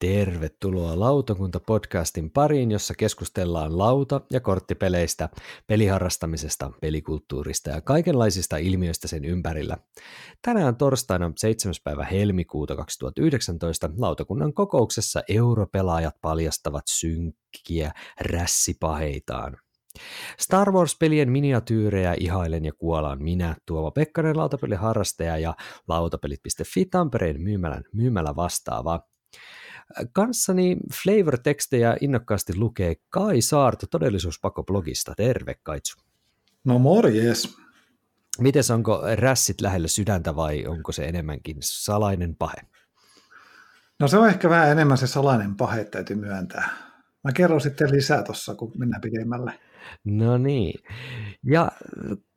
Tervetuloa Lautakunta-podcastin pariin, jossa keskustellaan lauta- ja korttipeleistä, peliharrastamisesta, pelikulttuurista ja kaikenlaisista ilmiöistä sen ympärillä. Tänään torstaina 7. päivä helmikuuta 2019 lautakunnan kokouksessa europelaajat paljastavat synkkiä rässipaheitaan. Star Wars-pelien miniatyyrejä ihailen ja kuolaan minä, Tuomo Pekkanen, lautapeliharrastaja ja lautapelit.fi Tampereen myymälän myymälä vastaava. Kanssani flavor-tekstejä innokkaasti lukee Kai Saarto todellisuuspako-blogista. Terve Kaitsu. No morjes. Mites onko rässit lähellä sydäntä vai onko se enemmänkin salainen pahe? No se on ehkä vähän enemmän se salainen pahe, täytyy myöntää. Mä kerron sitten lisää tuossa, kun mennään pidemmälle. No niin. Ja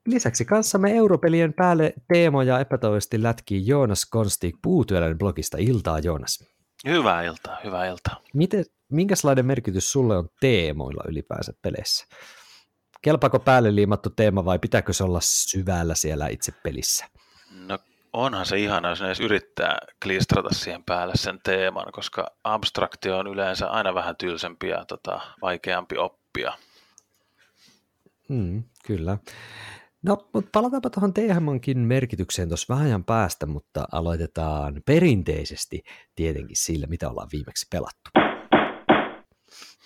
lisäksi kanssamme europelien päälle teemoja epätoivoisesti lätkii Joonas Konstig Puutyölän blogista. Iltaa Joonas. Hyvää iltaa, hyvää iltaa. Miten, minkälainen merkitys sulle on teemoilla ylipäänsä peleissä? Kelpaako päälle liimattu teema vai pitääkö se olla syvällä siellä itse pelissä? No onhan se ihana, jos ne edes yrittää klistrata siihen päälle sen teeman, koska abstraktio on yleensä aina vähän tylsempi ja tota, vaikeampi oppia. Hmm, kyllä. No, mutta palataanpa tuohon THMankin merkitykseen tuossa vähän ajan päästä, mutta aloitetaan perinteisesti tietenkin sillä, mitä ollaan viimeksi pelattu.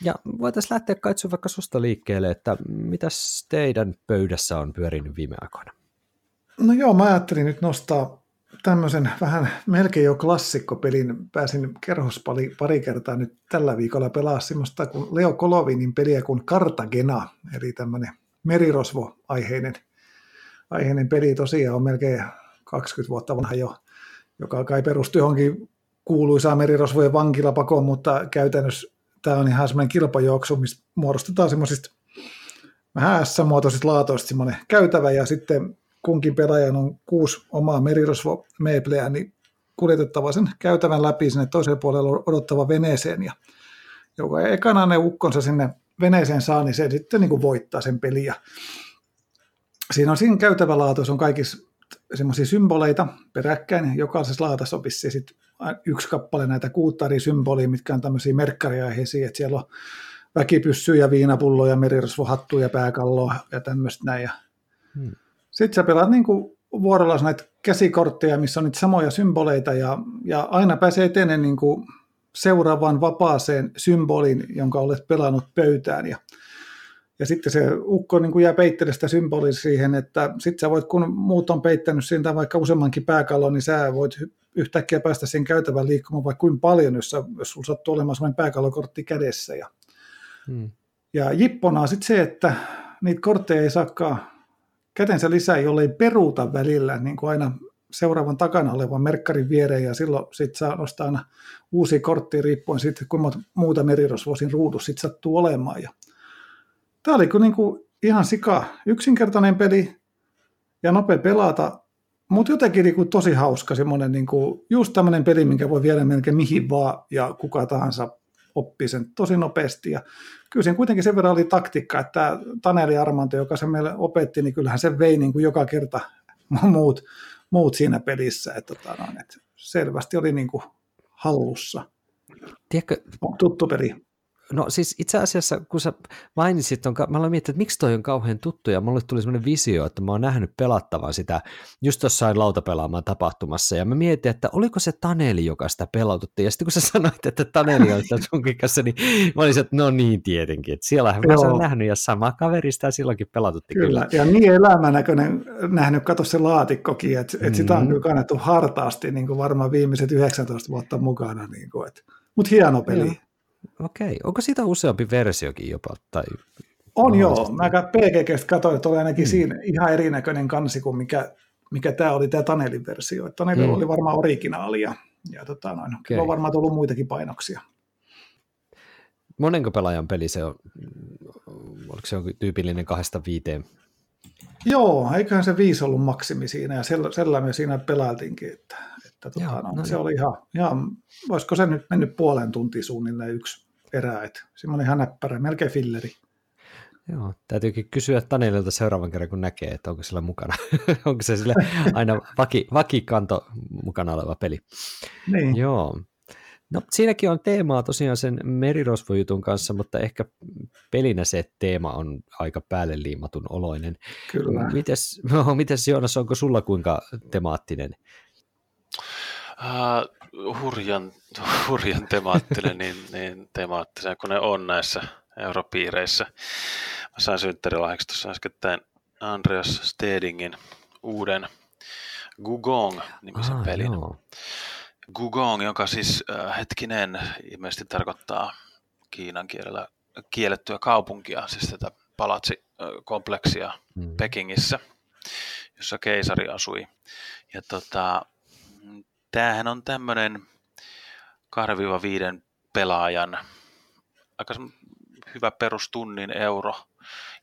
Ja voitaisiin lähteä kaitsuun vaikka susta liikkeelle, että mitäs teidän pöydässä on pyörinyt viime aikoina? No joo, mä ajattelin nyt nostaa tämmöisen vähän melkein jo klassikkopelin. Pääsin kerhos pari, pari kertaa nyt tällä viikolla pelaa semmoista kuin Leo Kolovinin peliä kuin Cartagena, eli tämmöinen merirosvo-aiheinen aiheinen peli tosiaan on melkein 20 vuotta vanha jo, joka kai perustuu johonkin kuuluisaa merirosvojen vankilapakoon, mutta käytännössä tämä on ihan semmoinen kilpajuoksu, missä muodostetaan semmoisista vähän S-muotoisista laatoista semmoinen käytävä, ja sitten kunkin pelaajan on kuusi omaa merirosvo meepleä, niin kuljetettava sen käytävän läpi sinne toiselle puolelle odottava veneeseen, ja joka ekana ne ukkonsa sinne veneeseen saa, niin se sitten niin kuin voittaa sen peliä siinä on siinä käytävälaatoissa on kaikissa semmoisia symboleita peräkkäin. Jokaisessa laatassa on sit yksi kappale näitä kuuttari symbolia, mitkä on tämmöisiä merkkariaiheisia, että siellä on väkipyssyjä, viinapulloja, merirosvohattuja, pääkalloa ja tämmöistä näin. Hmm. Sitten sä pelaat niin kuin vuorolla näitä käsikortteja, missä on niitä samoja symboleita ja, ja aina pääsee eteneen niin kuin seuraavaan vapaaseen symbolin, jonka olet pelannut pöytään. Ja ja sitten se ukko niin kuin jää peittelemään sitä symbolia siihen, että sitten sä voit, kun muut on peittänyt siitä vaikka useammankin pääkallon, niin sä voit yhtäkkiä päästä siihen käytävän liikkumaan vaikka kuin paljon, jos, sä, jos sulla sattuu olemaan sellainen pääkallokortti kädessä. Ja, hmm. ja jippona on sitten se, että niitä kortteja ei saakaan kätensä lisää, jollei peruuta välillä, niin kuin aina seuraavan takana olevan merkkarin viereen, ja silloin sit saa nostaa aina uusia kortteja riippuen siitä, kuinka muuta merirosvoisin ruudussa sit sattuu olemaan. Ja Tämä oli niin kuin ihan sika yksinkertainen peli ja nopea pelata, mutta jotenkin niin kuin tosi hauska semmoinen, niin kuin, just tämmöinen peli, minkä voi viedä melkein mihin vaan ja kuka tahansa oppii sen tosi nopeasti. Ja kyllä siinä kuitenkin sen verran oli taktiikka, että Taneli Armanto, joka se meille opetti, niin kyllähän se vei niin kuin joka kerta muut, muut siinä pelissä. Että, tota, no, että selvästi oli niin kuin hallussa. Tiedätkö, tuttu peli. No siis itse asiassa, kun sä mainitsit, on, mä aloin miettiä, että miksi toi on kauhean tuttu, ja mulle tuli semmoinen visio, että mä oon nähnyt pelattavan sitä just jossain lautapelaamaan tapahtumassa, ja mä mietin, että oliko se Taneli, joka sitä pelaututti, ja sitten kun sä sanoit, että Taneli on sitä sunkin kanssa, niin mä olisin, että no niin tietenkin, että siellä mä sen nähnyt, ja sama kaveri sitä silloinkin pelaututti kyllä. kyllä. Ja niin elämänäköinen nähnyt, kato se laatikkokin, että, että mm. sitä on mm. kyllä kannettu hartaasti, niin kuin varmaan viimeiset 19 vuotta mukana, niin kuin, että, mutta hieno peli. Joo. Okei, onko siitä useampi versiokin jopa? Tai on joo, mä PGGstä katsoin, että oli ainakin hmm. siinä ihan erinäköinen kansi kuin mikä, mikä tämä oli tämä Tanelin versio. Taneli hmm. oli varmaan originaali ja, ja tota noin, okay. on varmaan tullut muitakin painoksia. Monenko pelaajan peli se on? Oliko se tyypillinen kahdesta viiteen? Joo, eiköhän se viisi ollut maksimi siinä ja sellainen me siinä pelailtiinkin, että, että tota, Joo, no, no se niin. oli ihan, ihan, olisiko se nyt mennyt puolen tuntia suunnilleen yksi erää, että semmoinen ihan näppärä, melkein filleri. Joo, täytyykin kysyä Tanelilta seuraavan kerran, kun näkee, että onko sillä mukana. onko se sille aina vaki, vakikanto mukana oleva peli. Niin. Joo. No siinäkin on teemaa tosiaan sen merirosvojutun kanssa, mutta ehkä pelinä se teema on aika päälle liimatun oloinen. Kyllä. Mites, no, mites Joonas, onko sulla kuinka temaattinen? Uh, hurjan, hurjan temaattinen, niin, niin temaattinen kuin ne on näissä europiireissä. Mä sain synttärilahjaksi tuossa äskettäin Andreas Stedingin uuden Gugong-nimisen ah, pelin. Joo. Gugong, joka siis äh, hetkinen ilmeisesti tarkoittaa kiinan kielellä kiellettyä kaupunkia, siis tätä palatsikompleksia mm. Pekingissä, jossa keisari asui. Ja tota, tämähän on tämmöinen 2-5 pelaajan aika hyvä perustunnin euro,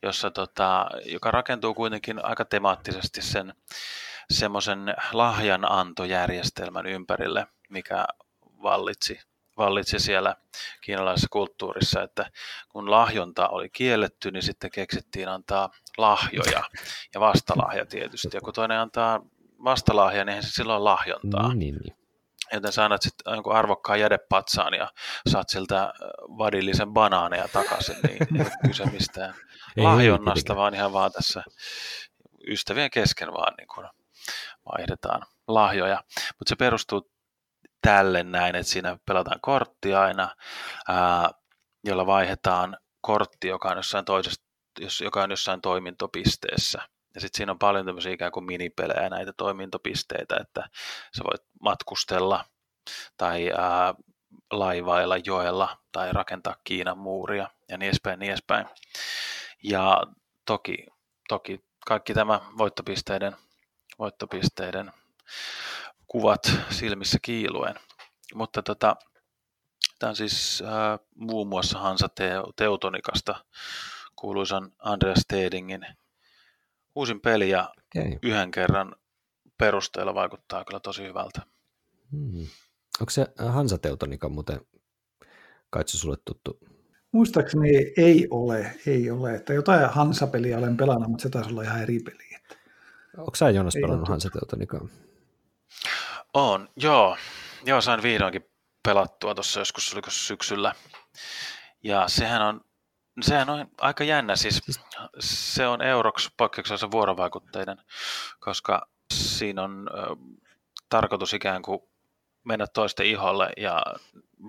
jossa tota, joka rakentuu kuitenkin aika temaattisesti sen semmoisen lahjanantojärjestelmän ympärille, mikä vallitsi, vallitsi siellä kiinalaisessa kulttuurissa, että kun lahjonta oli kielletty, niin sitten keksittiin antaa lahjoja ja vastalahja tietysti. Ja kun toinen antaa vastalahja, niin eihän se silloin lahjontaa. Niin, niin, niin. Joten sä annat sitten jonkun arvokkaan jädepatsaan ja saat siltä vadillisen banaaneja takaisin, niin ei kyse mistään lahjonnasta, vaan ihan vaan tässä ystävien kesken vaan niin kuin vaihdetaan lahjoja. Mutta se perustuu tälle näin, että siinä pelataan korttia aina, ää, jolla vaihdetaan kortti, joka on jossain, toisessa, jos, joka on jossain toimintopisteessä. Ja sitten siinä on paljon tämmöisiä ikään kuin minipelejä näitä toimintopisteitä, että sä voit matkustella tai ää, laivailla joella tai rakentaa Kiinan muuria ja niin edespäin, niin edespäin. Ja toki, toki kaikki tämä voittopisteiden voittopisteiden kuvat silmissä kiiluen. Mutta tota, tämä on siis äh, muun muassa Hansa Teutonikasta kuuluisan Andreas Stedingin uusin peli ja okay. yhden kerran perusteella vaikuttaa kyllä tosi hyvältä. Hmm. Onko se Hansa Teutonika muuten kaitsu sulle tuttu? Muistaakseni ei ole, ei ole. Että jotain Hansa-peliä olen pelannut, mutta se taisi olla ihan eri peli. Onko sä Jonas pelannut Hansa Teutonikaa? On, joo. Joo, sain vihdoinkin pelattua tuossa joskus oliko syksyllä. Ja sehän on, sehän on aika jännä, siis, siis- se on Eurox poikkeuksellisen vuorovaikutteinen, koska siinä on ö, tarkoitus ikään kuin mennä toisten iholle ja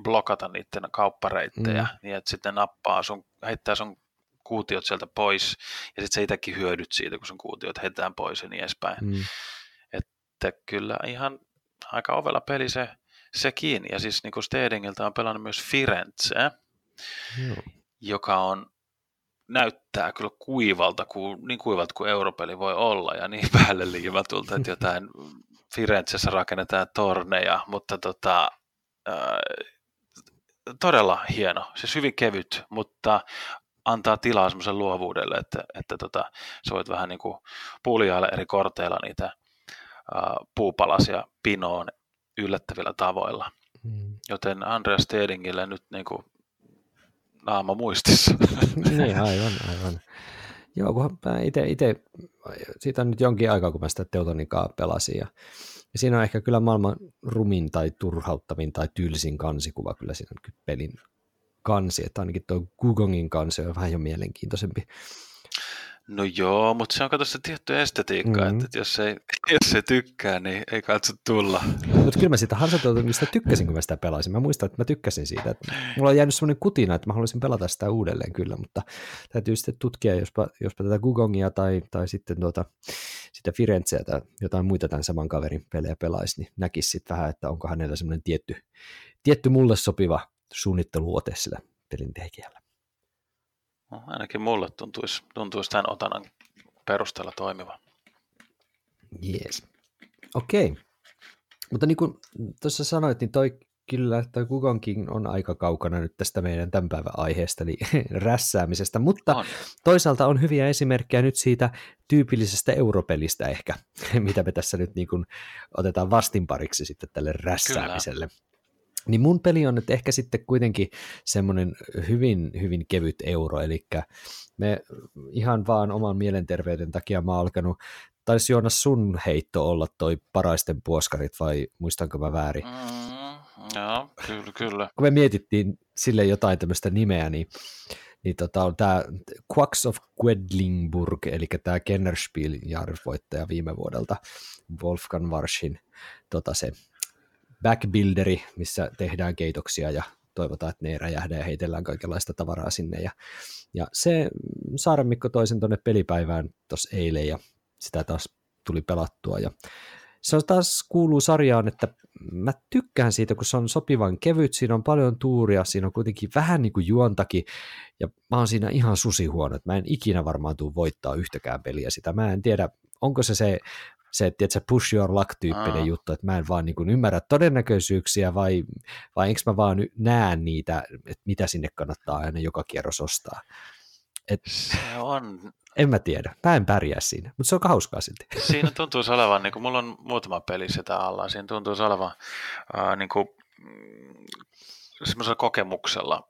blokata niiden kauppareittejä, mm. niin että sitten nappaa sun, heittää sun kuutiot sieltä pois, ja sitten sä itsekin hyödyt siitä, kun sun kuutiot heitetään pois ja niin edespäin. Mm. Että kyllä ihan aika ovella peli se, sekin, ja siis niin kuin Stedingiltä on pelannut myös Firenze, mm. joka on näyttää kyllä kuivalta, kuin, niin kuivalta kuin europeli voi olla, ja niin päälle liivatulta, että jotain Firenzessä rakennetaan torneja, mutta tota, äh, todella hieno, siis hyvin kevyt, mutta antaa tilaa semmoisen luovuudelle, että, että tota, sä voit vähän niin kuin puljailla eri korteilla niitä ää, puupalasia pinoon yllättävillä tavoilla. Mm. Joten Andreas Stedingille nyt niin kuin naama muistissa. niin, aivan, aivan. Joo, kun mä ite, ite, siitä on nyt jonkin aikaa, kun mä sitä Teutonikaa pelasin, ja, ja siinä on ehkä kyllä maailman rumin tai turhauttavin tai tyylisin kansikuva kyllä siinä pelin kansi, että ainakin tuo Gugongin kansi on vähän jo mielenkiintoisempi. No joo, mutta se on kato se tietty estetiikka, mm-hmm. että jos ei, jos ei tykkää, niin ei katso tulla. Mutta kyllä mä sitä Hansatoutumista tykkäsin, kun mä sitä pelasin. Mä muistan, että mä tykkäsin siitä. Että mulla on jäänyt semmoinen kutina, että mä haluaisin pelata sitä uudelleen kyllä, mutta täytyy sitten tutkia, jospa, jospa tätä Gugongia tai, tai sitten tuota, sitä Firenzeä tai jotain muita tämän saman kaverin pelejä pelaisi, niin näkisi sitten vähän, että onko hänellä semmoinen tietty, tietty mulle sopiva suunnitteluote sillä pelintekijällä. No, ainakin mulle tuntuisi, tuntuisi tämän otanan perusteella toimiva. Jees. Okei. Okay. Mutta niin kuin tuossa sanoit, niin toi kyllä toi Kukonkin on aika kaukana nyt tästä meidän tämän päivän aiheesta, eli rässäämisestä, mutta on. toisaalta on hyviä esimerkkejä nyt siitä tyypillisestä europelistä ehkä, mitä me tässä nyt niin kuin otetaan vastinpariksi sitten tälle rässäämiselle. Kyllä. Niin mun peli on nyt ehkä sitten kuitenkin semmoinen hyvin, hyvin kevyt euro, eli me ihan vaan oman mielenterveyden takia mä oon alkanut, taisi Joonas sun heitto olla toi paraisten puoskarit vai muistanko mä väärin? Mm, Joo, kyllä, kyllä. Kun me mietittiin sille jotain tämmöistä nimeä, niin, niin tota, on tämä Quacks of Quedlingburg, eli tämä Kennerspiel voittaja viime vuodelta, Wolfgang Warschin tota se backbuilderi, missä tehdään keitoksia ja toivotaan, että ne ei räjähdä ja heitellään kaikenlaista tavaraa sinne. Ja, ja se Saaren Mikko toisen tuonne pelipäivään tuossa eilen ja sitä taas tuli pelattua. Ja se on taas kuuluu sarjaan, että mä tykkään siitä, kun se on sopivan kevyt, siinä on paljon tuuria, siinä on kuitenkin vähän niin kuin juontakin, ja mä oon siinä ihan susihuono, että mä en ikinä varmaan tule voittaa yhtäkään peliä sitä. Mä en tiedä, onko se se se, että se push your luck-tyyppinen Aa. juttu, että mä en vaan niin kuin ymmärrä todennäköisyyksiä vai, vai enkö mä vaan näe niitä, että mitä sinne kannattaa aina joka kierros ostaa. Et, se on... En mä tiedä, mä en pärjää siinä, mutta se on hauskaa silti. Siinä tuntuu olevan, niin kuin mulla on muutama peli sitä alla, siinä tuntuu olevan äh, niin kuin, mm, semmoisella kokemuksella,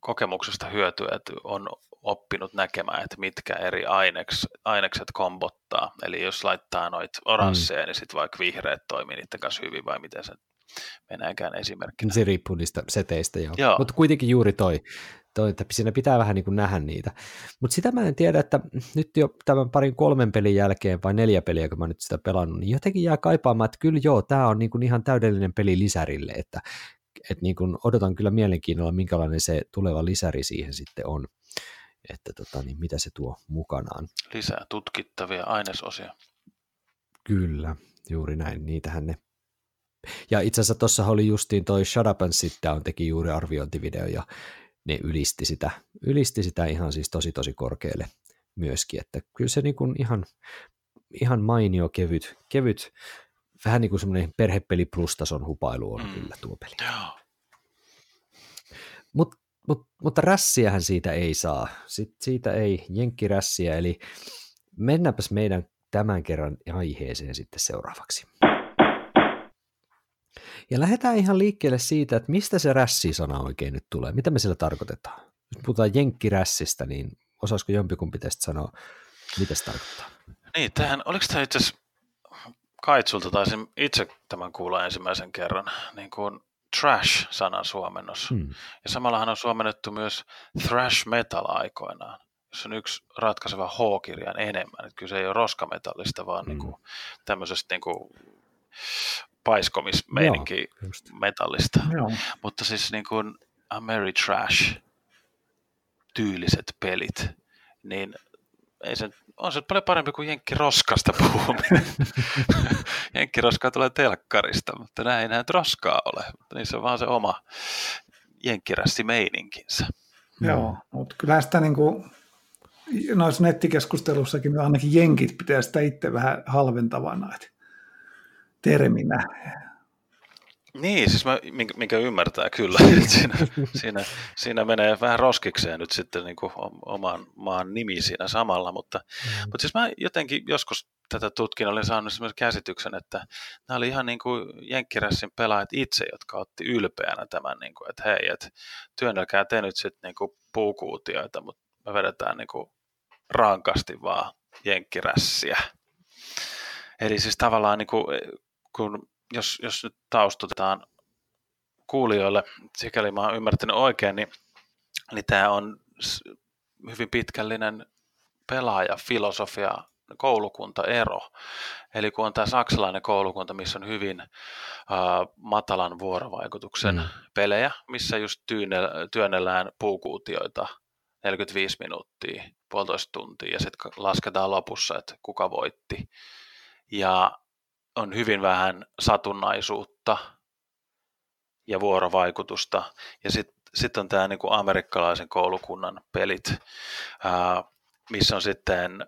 kokemuksesta hyötyä, että on oppinut näkemään, että mitkä eri aineks, ainekset kombottaa. Eli jos laittaa noita oransseja, mm. niin sitten vaikka vihreät toimii niiden kanssa hyvin, vai miten se meneekään esimerkkinä. Se riippuu niistä seteistä, joo. joo. Mutta kuitenkin juuri toi, toi, että siinä pitää vähän niin kuin nähdä niitä. Mutta sitä mä en tiedä, että nyt jo tämän parin kolmen pelin jälkeen, vai neljä peliä, kun mä nyt sitä pelannut, niin jotenkin jää kaipaamaan, että kyllä joo, tämä on niin kuin ihan täydellinen peli lisärille, että et niin kuin odotan kyllä mielenkiinnolla, minkälainen se tuleva lisäri siihen sitten on että tota, niin mitä se tuo mukanaan. Lisää tutkittavia ainesosia. Kyllä, juuri näin, niitähän ne. Ja itse asiassa tuossa oli justiin toi Shut Up and Sit Down teki juuri arviointivideo ja ne ylisti sitä, ylisti sitä ihan siis tosi tosi korkealle myöskin, että kyllä se niin kuin ihan, ihan mainio kevyt, kevyt vähän niin kuin semmoinen perhepeli plus tason hupailu on mm. kyllä tuo peli. Mutta Mut, mutta rässiähän siitä ei saa. Sit, siitä ei jenkkirässiä, eli mennäänpäs meidän tämän kerran aiheeseen sitten seuraavaksi. Ja lähdetään ihan liikkeelle siitä, että mistä se rässi-sana oikein nyt tulee. Mitä me sillä tarkoitetaan? Jos puhutaan jenkkirässistä, niin osaisiko jompikumpi tästä sanoa, mitä se tarkoittaa? Niin, tähän, oliko tämä itse asiassa Kaitsulta taisin itse tämän kuulla ensimmäisen kerran, niin kuin trash-sanan suomennos. Hmm. Ja samallahan on suomennettu myös thrash metal aikoinaan, jos on yksi ratkaiseva H-kirjan enemmän. Että kyllä se ei ole roskametallista, vaan hmm. niin kuin tämmöisestä niin kuin paiskomismeininki metallista. Joo. Mutta siis niin kuin Ameritrash tyyliset pelit, niin ei se, on se paljon parempi kuin Jenkkiroskasta puhuminen. Jenkkiroskaa tulee telkkarista, mutta näin ei roskaa ole. Mutta niissä on vaan se oma jenkkirässi-meininkinsä. Joo, mutta kyllä sitä niin kuin, noissa nettikeskustelussakin ainakin jenkit pitää sitä itse vähän halventavana että terminä. Niin, siis mä, minkä, minkä ymmärtää kyllä, että siinä, siinä, siinä menee vähän roskikseen nyt sitten niin kuin oman maan nimi siinä samalla, mutta, mm. mutta siis mä jotenkin joskus tätä tutkin olin saanut sellaisen käsityksen, että nämä oli ihan niin kuin Jenkkirässin pelaajat itse, jotka otti ylpeänä tämän, niin kuin, että hei, että työnnelkää te nyt sitten niin kuin puukuutioita, mutta me vedetään niin kuin rankasti vaan Jenkkirässiä. Eli siis tavallaan niin kuin, kun jos, jos nyt taustutetaan kuulijoille, sikäli mä oon ymmärtänyt oikein, niin, niin tämä on hyvin pitkällinen pelaajafilosofia koulukuntaero. Eli kun on tämä saksalainen koulukunta, missä on hyvin uh, matalan vuorovaikutuksen mm. pelejä, missä just työnnellään puukuutioita 45 minuuttia, puolitoista tuntia ja sitten lasketaan lopussa, että kuka voitti. Ja on hyvin vähän satunnaisuutta ja vuorovaikutusta. Ja sitten sit on tämä niinku amerikkalaisen koulukunnan pelit, ää, missä on sitten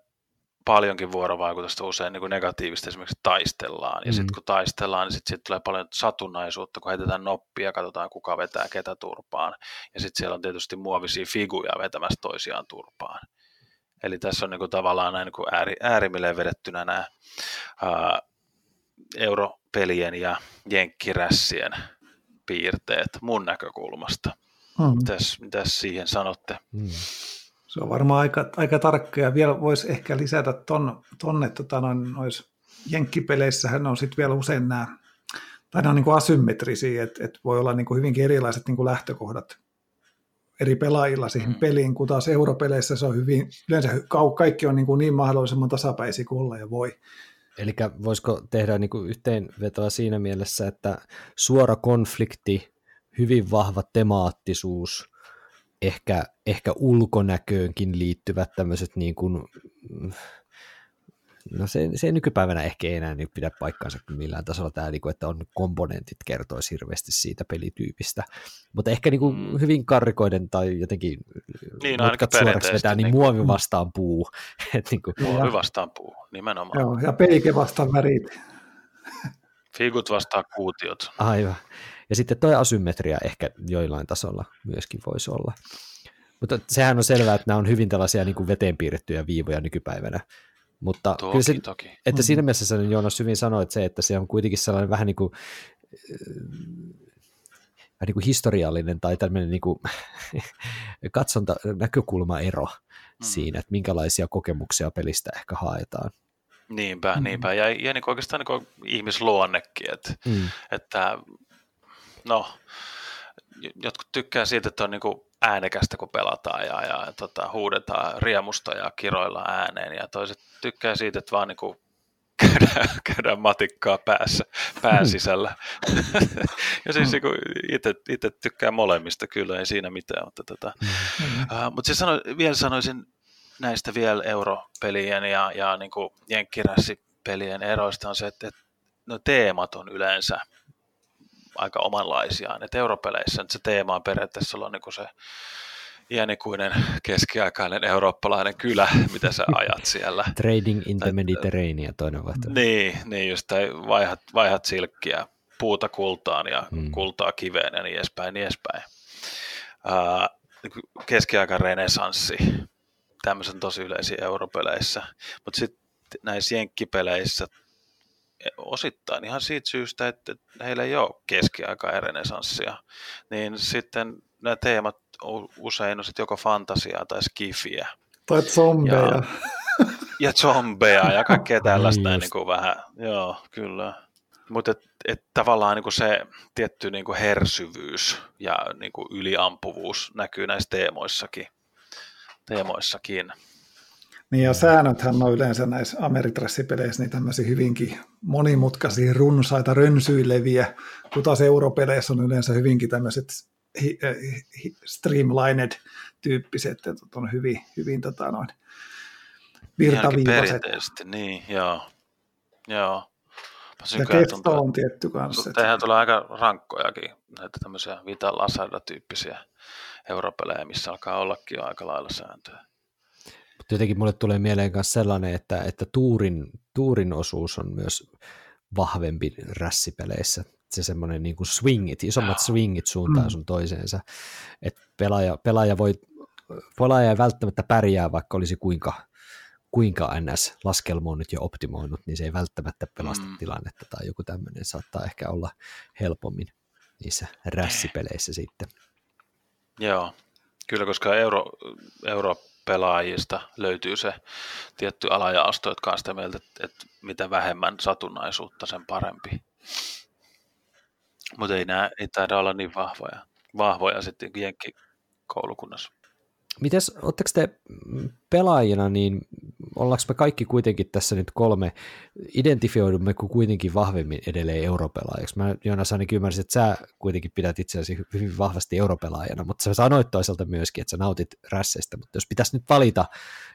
paljonkin vuorovaikutusta, usein niin kuin negatiivista esimerkiksi taistellaan. Ja sitten mm. kun taistellaan, niin sitten sit tulee paljon satunnaisuutta, kun heitetään noppia, katsotaan kuka vetää ketä turpaan. Ja sitten siellä on tietysti muovisia figuja vetämässä toisiaan turpaan. Eli tässä on niin kuin tavallaan näin niin kuin ääri, äärimmilleen vedettynä nämä ää, europelien ja jenkkirässien piirteet mun näkökulmasta. Hmm. Mitäs, mitäs siihen sanotte? Hmm. Se on varmaan aika, aika tarkka ja vielä voisi ehkä lisätä ton, tonne tota noin, nois jenkkipeleissähän on sitten vielä usein nämä tai ne on niin kuin asymmetrisiä, että, että voi olla niin kuin hyvinkin erilaiset niin kuin lähtökohdat eri pelaajilla siihen mm. peliin, kun taas europeleissä se on hyvin, yleensä kaikki on niin, kuin niin mahdollisimman tasapäisiä kuin olla ja voi. Eli voisiko tehdä niin yhteenvetoa siinä mielessä, että suora konflikti, hyvin vahva temaattisuus, ehkä, ehkä ulkonäköönkin liittyvät tämmöiset niin kuin, no se, se nykypäivänä ehkä ei enää niin pidä paikkaansa millään tasolla tämä, niin kuin, että on komponentit kertoisi hirveästi siitä pelityypistä, mutta ehkä niin kuin mm. hyvin karrikoiden tai jotenkin niin, aika suoraksi vetää, niin, niin muovi vastaan puu. Et niin kuin, muovi vastaan puu, nimenomaan. Joo, ja peike vastaan värit. Figut vastaan kuutiot. Aivan. Ja sitten tuo asymmetria ehkä joillain tasolla myöskin voisi olla. Mutta sehän on selvää, että nämä on hyvin tällaisia niin kuin veteen piirrettyjä viivoja nykypäivänä. Mutta toki, kyllä se, toki. että siinä mielessä sen Joonas hyvin sanoi, että se, että se on kuitenkin sellainen vähän niin kuin, vähän niin kuin historiallinen tai tämmöinen niin kuin katsonta näkökulmaero mm. siinä, että minkälaisia kokemuksia pelistä ehkä haetaan. Niinpä, mm. niinpä. Ja, ja niin oikeastaan niin ihmisluonnekin, että, mm. että no, jotkut tykkää siitä, että on niin kuin äänekästä, kun pelataan ja, ja tota, huudetaan riemusta ja kiroilla ääneen. Ja toiset tykkää siitä, että vaan niin kuin käydään, käydään matikkaa päässä, pään hmm. sisällä. ja siis niin itse tykkää molemmista, kyllä ei siinä mitään. Mutta, tota, uh, mutta siis sano, vielä sanoisin näistä vielä europelien ja, ja niin kuin jenkkirässipelien eroista on se, että, että no teemat on yleensä aika omanlaisiaan. Et europeleissä nyt se teema on periaatteessa on niin se iänikuinen keskiaikainen eurooppalainen kylä, mitä sä ajat siellä. Trading in the Mediterranean toinen vaihtoehto. Niin, niin just, tai vaihat, vaihat silkkiä puuta kultaan ja mm. kultaa kiveen ja niin edespäin, niin edespäin. Uh, keskiaikan renesanssi, tämmöisen tosi yleisiä europeleissä, mutta sitten näissä jenkkipeleissä osittain ihan siitä syystä, että heillä ei ole keskiaika ja renesanssia, niin sitten nämä teemat usein on sitten joko fantasiaa tai skifiä. Tai zombeja. Ja, ja zombeja ja kaikkea tällaista niin, niin kuin vähän, joo, kyllä. Mutta et, et tavallaan niin kuin se tietty niin kuin hersyvyys ja niin kuin yliampuvuus näkyy näissä teemoissakin. teemoissakin. Niin ja säännöthän on yleensä näissä ameritrassipeleissä niin tämmöisiä hyvinkin monimutkaisia, runsaita, rönsyileviä, kun taas europeleissä on yleensä hyvinkin tämmöiset hi, hi, streamlined tyyppiset, että on hyvin, hyvin tota noin, virtaviivaiset. niin, joo. joo. Ja kesto on tietty kanssa. Tehän tulee aika rankkojakin, näitä tämmöisiä Vital Asada-tyyppisiä europelejä, missä alkaa ollakin jo aika lailla sääntöjä. Mutta jotenkin mulle tulee mieleen myös sellainen, että, että tuurin, tuurin osuus on myös vahvempi rässipeleissä. Se semmoinen niin kuin swingit, isommat swingit suuntaan mm. sun toiseensa. Että pelaaja, pelaaja, voi, pelaaja ei välttämättä pärjää, vaikka olisi kuinka, kuinka NS laskelmo on nyt jo optimoinut, niin se ei välttämättä pelasta mm. tilannetta tai joku tämmöinen saattaa ehkä olla helpommin niissä rässipeleissä sitten. Joo, kyllä koska euro, euro pelaajista löytyy se tietty alajaasto, jotka on sitä mieltä, että, että mitä vähemmän satunnaisuutta, sen parempi. Mutta ei, nämä, ei taida olla niin vahvoja, vahvoja sitten jenkkikoulukunnassa. Mites, oletteko te pelaajina, niin ollaanko me kaikki kuitenkin tässä nyt kolme, identifioidumme kuitenkin vahvemmin edelleen europelaajaksi? Mä Joonas ainakin ymmärsin, että sä kuitenkin pidät itseäsi hyvin vahvasti europelaajana, mutta sä sanoit toisaalta myöskin, että sä nautit rässeistä, mutta jos pitäisi nyt valita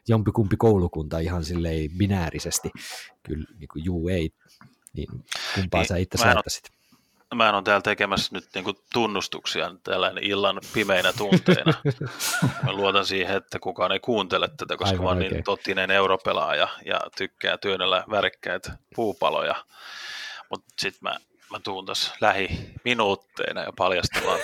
jompikumpi koulukunta ihan silleen binäärisesti, kyllä niin kuin juu ei, niin kumpaa niin, sä itse saattaisit? Mä en ole täällä tekemässä nyt niin tunnustuksia tällainen illan pimeinä tunteina. Mä luotan siihen, että kukaan ei kuuntele tätä, koska Aivan mä oon niin tottinen europelaaja ja tykkää työnnellä värikkäitä puupaloja. Mutta sitten mä, mä tuun tässä lähiminuutteina ja paljastamaan,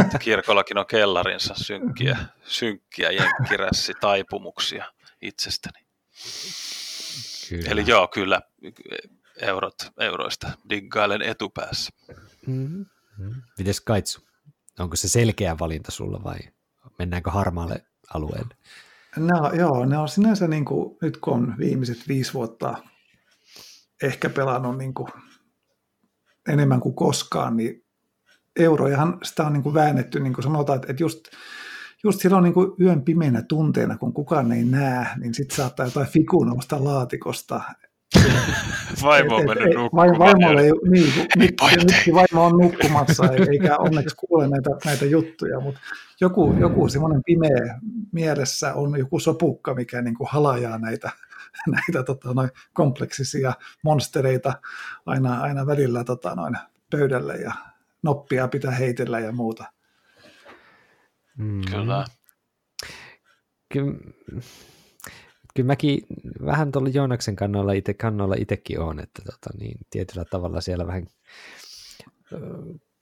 että kirkollakin on kellarinsa synkkiä, synkkiä jenkkirässi taipumuksia itsestäni. Kyllä. Eli joo, kyllä eurot, euroista diggailen etupäässä. Mm-hmm. Mites Kaitsu? Onko se selkeä valinta sulla vai mennäänkö harmaalle alueelle? No, joo, ne on sinänsä niin kuin, nyt kun on viimeiset viisi vuotta ehkä pelannut niin kuin enemmän kuin koskaan, niin eurojahan sitä on niin kuin väännetty, niin kuin sanotaan, että, just, just silloin niin kuin yön pimeänä tunteena, kun kukaan ei näe, niin sitten saattaa jotain fikua nousta laatikosta. Vaimo on mennyt nukkumaan. Vaimo ei, niin, nyt, nyt vaimo on nukkumassa, eikä onneksi kuule näitä, näitä juttuja, mutta joku, joku semmoinen pimeä mielessä on joku sopukka, mikä niin kuin halajaa näitä, näitä tota, noin kompleksisia monstereita aina, aina välillä tota, noin pöydälle ja noppia pitää heitellä ja muuta. Mm. Kyllä. Kyllä, kyllä mäkin vähän tuolla Joonaksen kannalla itse kannalla itsekin on, että tota, niin, tietyllä tavalla siellä vähän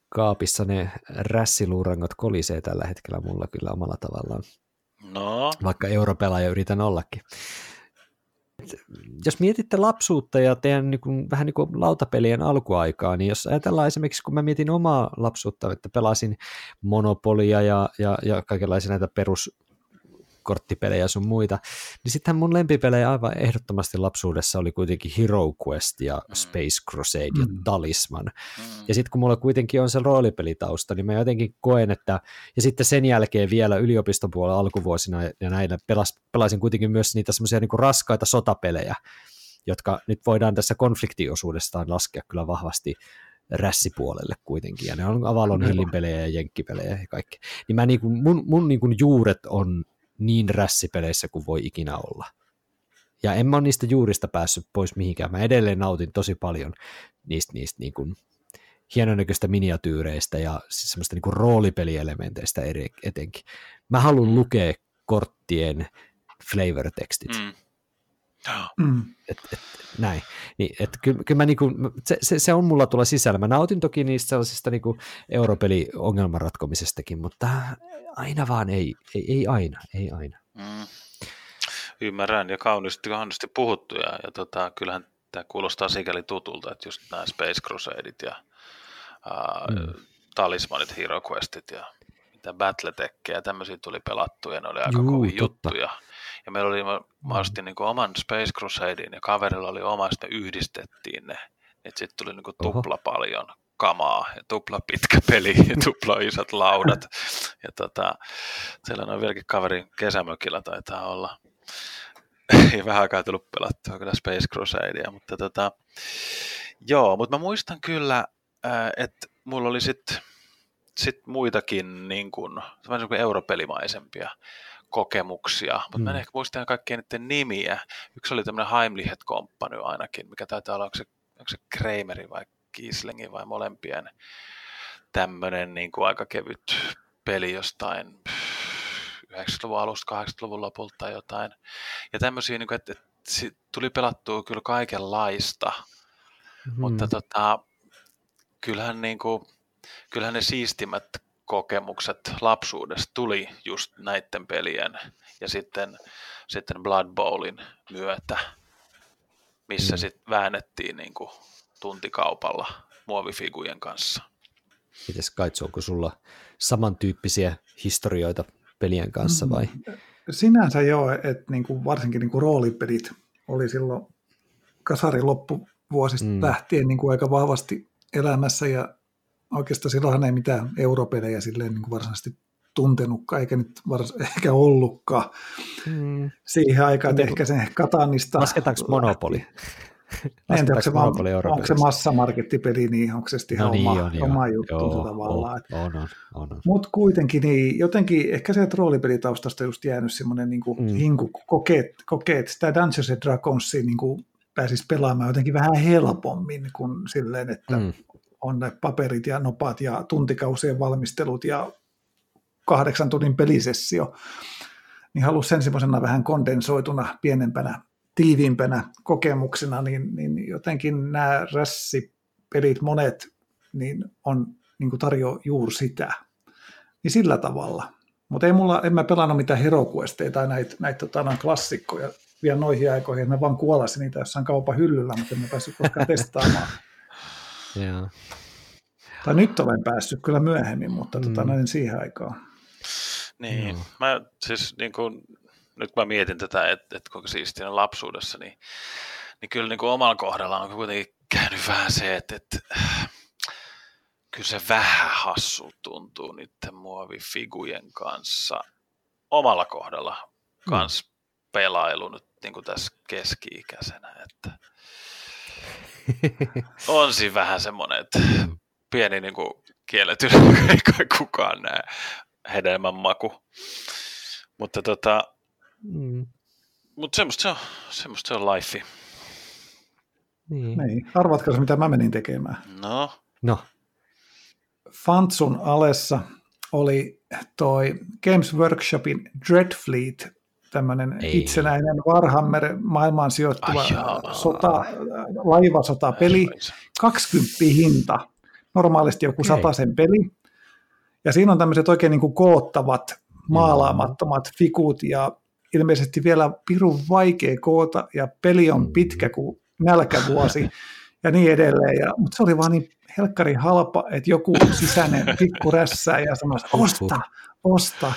kaapissa ne rässiluurangot kolisee tällä hetkellä mulla kyllä omalla tavallaan. No. Vaikka europelaaja yritän ollakin jos mietitte lapsuutta ja teidän niin kuin, vähän niin kuin lautapelien alkuaikaa, niin jos ajatellaan esimerkiksi, kun mä mietin omaa lapsuutta, että pelasin Monopolia ja, ja, ja kaikenlaisia näitä perus korttipelejä sun muita, niin sittenhän mun lempipelejä aivan ehdottomasti lapsuudessa oli kuitenkin Hero Quest ja mm. Space Crusade mm. ja Talisman. Mm. Ja sitten kun mulla kuitenkin on se roolipelitausta, niin mä jotenkin koen, että ja sitten sen jälkeen vielä yliopiston puolella alkuvuosina ja näillä pelas, pelasin kuitenkin myös niitä semmoisia niin raskaita sotapelejä, jotka nyt voidaan tässä konfliktiosuudestaan laskea kyllä vahvasti rässipuolelle kuitenkin, ja ne on Avalon Hillin pelejä ja Jenkkipelejä ja kaikki. Niin mä niinku, mun, mun niinku juuret on niin rässipeleissä kuin voi ikinä olla. Ja en mä ole niistä juurista päässyt pois mihinkään. Mä edelleen nautin tosi paljon niistä, niistä niin kuin hienonäköistä miniatyyreistä ja siis semmoista niin kuin roolipelielementeistä etenkin. Mä haluan lukea korttien flavor-tekstit. Mm. Mm. Et, et, näin. Niin, et, kyllä, kyllä mä niinku, se, se, se, on mulla tuolla sisällä. Mä nautin toki niistä sellaisista niinku europeli-ongelman ratkomisestakin, mutta aina vaan ei, ei, ei aina, ei aina. Mm. Ymmärrän ja kauniisti, kauniisti puhuttu ja, ja tota, kyllähän tämä kuulostaa sikäli tutulta, että just nämä Space Crusadeit ja ää, mm. Talismanit, Hero Questit ja mitä Battletech ja tämmöisiä tuli pelattuja, ja ne oli aika Juu, kovin totta. juttuja. Ja meillä oli, mä, ostin niin kuin oman Space Crusadein ja kaverilla oli oma, sitten yhdistettiin ne. Että sitten tuli niin kuin tupla paljon kamaa ja tupla pitkä peli ja tupla isot laudat. Ja tota, siellä on vieläkin kaverin kesämökillä taitaa olla. Ei vähän aikaa tullut pelattua kyllä Space Crusadea, mutta tota, joo, mutta mä muistan kyllä, että mulla oli sitten sit muitakin niin kuin, niin kuin europelimaisempia kokemuksia, mutta mm. mä en mm. ehkä muista kaikkien niiden nimiä. Yksi oli tämmöinen Heimlichet Company ainakin, mikä taitaa olla, onko se, onko se Krameri vai Kieslingin vai molempien tämmöinen niin kuin aika kevyt peli jostain 90-luvun alusta, 80-luvun lopulta tai jotain. Ja tämmöisiä, niin kuin, että, että tuli pelattua kyllä kaikenlaista, mm. mutta tota, kyllähän, niin kuin, kyllähän ne siistimmät kokemukset lapsuudesta tuli just näiden pelien ja sitten, sitten Blood Bowlin myötä, missä mm. sitten väännettiin niin kuin tuntikaupalla muovifigujen kanssa. Mites Kaitsu, onko sulla samantyyppisiä historioita pelien kanssa vai? Sinänsä joo, että niinku varsinkin niinku roolipelit oli silloin kasarin loppuvuosista mm. lähtien niinku aika vahvasti elämässä ja oikeastaan silloinhan ei mitään europelejä silleen niin kuin varsinaisesti tuntenutkaan, eikä nyt vars, ehkä ollutkaan mm. siihen aikaan, että ehkä se Katanista... Lasketaanko Monopoli? En tiedä, onko se, Monopoli onko se massamarkettipeli, niin onko se sitten no ihan niin, oma, on, oma juttu Joo, tavallaan. On, on, on, on. Mutta kuitenkin niin, jotenkin ehkä se roolipelitaustasta just jäänyt semmoinen niin kuin, mm. hinku, kokeet, kokeet sitä Dungeons and Dragonsia niin kuin pääsisi pelaamaan jotenkin vähän helpommin kuin silleen, että mm on ne paperit ja nopat ja tuntikausien valmistelut ja kahdeksan tunnin pelisessio, niin halusi sen semmoisena vähän kondensoituna, pienempänä, tiiviimpänä kokemuksena, niin, niin jotenkin nämä rässipelit monet niin on niin tarjoaa juuri sitä. Niin sillä tavalla. Mutta ei mulla, en mä pelannut mitään herokuesteja tai näitä, näitä tota, klassikkoja vielä noihin aikoihin. Mä vaan kuolasin niitä jossain kaupan hyllyllä, mutta en mä päässyt koskaan testaamaan. Joo. Tai nyt olen päässyt kyllä myöhemmin, mutta tota, mm. näin siihen aikaan. Niin, mm. mä siis niin kun, nyt kun mä mietin tätä, että, että kuinka siistiä lapsuudessa, niin, niin kyllä niin kuin omalla kohdalla on kuitenkin käynyt vähän se, että, että kyllä se vähän hassu tuntuu niiden muovifigujen kanssa omalla kohdalla mm. kans mm. pelailu nyt niin kuin tässä keski-ikäisenä, että on siinä vähän semmoinen, että pieni niin kuin kielletty, ei kai kukaan näe hedelmän maku. Mutta tota, mm. mutta semmoista se on, semmoista se on life. Niin. niin. Arvatko mitä mä menin tekemään? No. No. Fantsun alessa oli toi Games Workshopin Dreadfleet, tämmöinen itsenäinen Warhammer maailmaan sijoittuva sota, laivasota-peli, 20 hinta, normaalisti joku okay. sen peli. Ja siinä on tämmöiset oikein niin kuin koottavat, maalaamattomat fikut ja ilmeisesti vielä pirun vaikea koota ja peli on mm. pitkä kuin nälkävuosi ja niin edelleen. Ja, mutta se oli vaan niin helkkari halpa, että joku sisäinen pikku rässää ja sanoi, osta, osta.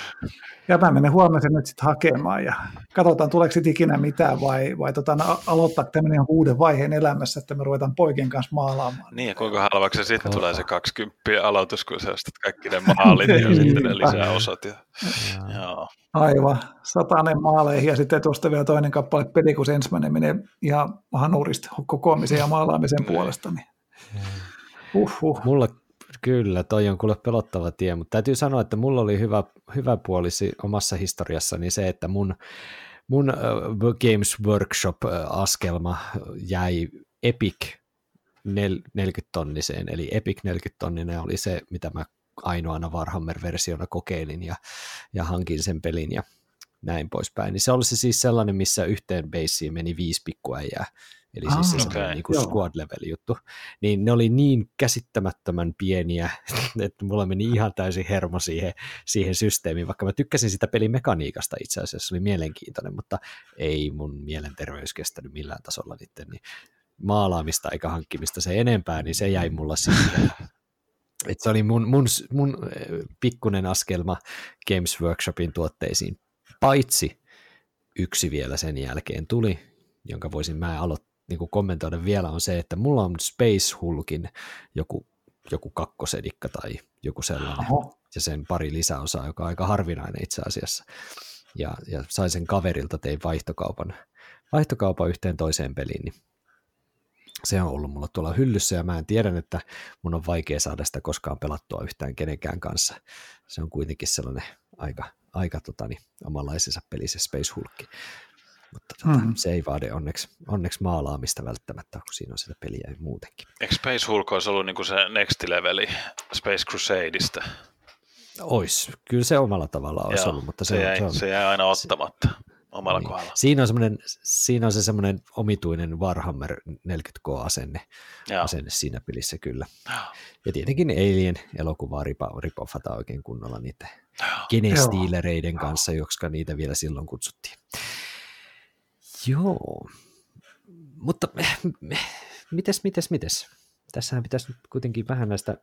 Ja mä menen huomisen nyt sitten hakemaan ja katsotaan, tuleeko sitten ikinä mitään vai, vai tota, aloittaa tämmöinen uuden vaiheen elämässä, että me ruvetaan poikien kanssa maalaamaan. Niin ja kuinka halvaksi se sitten tulee se 20 aloitus, kun sä ostat kaikki ne maalit ja sitten ne lisää osat. Ja, joo. Aivan, satainen maaleihin ja sitten tuosta vielä toinen kappale peli, kun se ensimmäinen menee ihan hanurista kokoamisen ja maalaamisen puolesta. Niin. Uhuh. Mulla kyllä, toi on kuule pelottava tie, mutta täytyy sanoa, että mulla oli hyvä, hyvä puolisi omassa historiassani se, että mun, mun Games Workshop-askelma jäi Epic 40-tonniseen, eli Epic 40-tonninen oli se, mitä mä ainoana Warhammer-versiona kokeilin ja, ja hankin sen pelin ja näin poispäin. Niin se olisi siis sellainen, missä yhteen beissiin meni viisi pikkuäjää, eli ah, siis se okay. niin kuin squad level juttu, niin ne oli niin käsittämättömän pieniä, että mulla meni ihan täysin hermo siihen, siihen systeemiin, vaikka mä tykkäsin sitä pelimekaniikasta itse asiassa, se oli mielenkiintoinen, mutta ei mun mielenterveys kestänyt millään tasolla niiden, niin maalaamista eikä hankkimista se enempää, niin se jäi mulla sitten. Et se oli mun, mun, mun eh, pikkunen askelma Games Workshopin tuotteisiin, paitsi yksi vielä sen jälkeen tuli, jonka voisin mä aloittaa niin kuin kommentoida vielä on se, että mulla on Space Hulkin joku, joku kakkosedikka tai joku sellainen, Oho. ja sen pari lisäosaa, joka on aika harvinainen itse asiassa. Ja, ja sain sen kaverilta, tein vaihtokaupan, vaihtokaupan yhteen toiseen peliin, niin se on ollut mulla tuolla hyllyssä ja mä en tiedä, että mun on vaikea saada sitä koskaan pelattua yhtään kenenkään kanssa. Se on kuitenkin sellainen aika, aika totani, omanlaisensa peli se Space Hulk. Mutta tota, mm. se ei vaadi onneksi, onneksi maalaamista välttämättä, kun siinä on sitä peliä muutenkin. Eikö Space Hulk olisi ollut niinku se next leveli Space Crusadeista? Ois, kyllä se omalla tavalla olisi Joo, ollut, mutta se, se, jäi, se, on, se jäi aina ottamatta se, omalla niin. kohdalla. Siinä on, siinä on se semmoinen omituinen Warhammer 40K-asenne asenne siinä pelissä kyllä. Ja tietenkin Alien elokuvaa ripa, ripoffata oikein kunnolla niiden genestiilereiden kanssa, jotka niitä vielä silloin kutsuttiin. Joo, mutta mites, mites, mites? Tässähän pitäisi nyt kuitenkin vähän näistä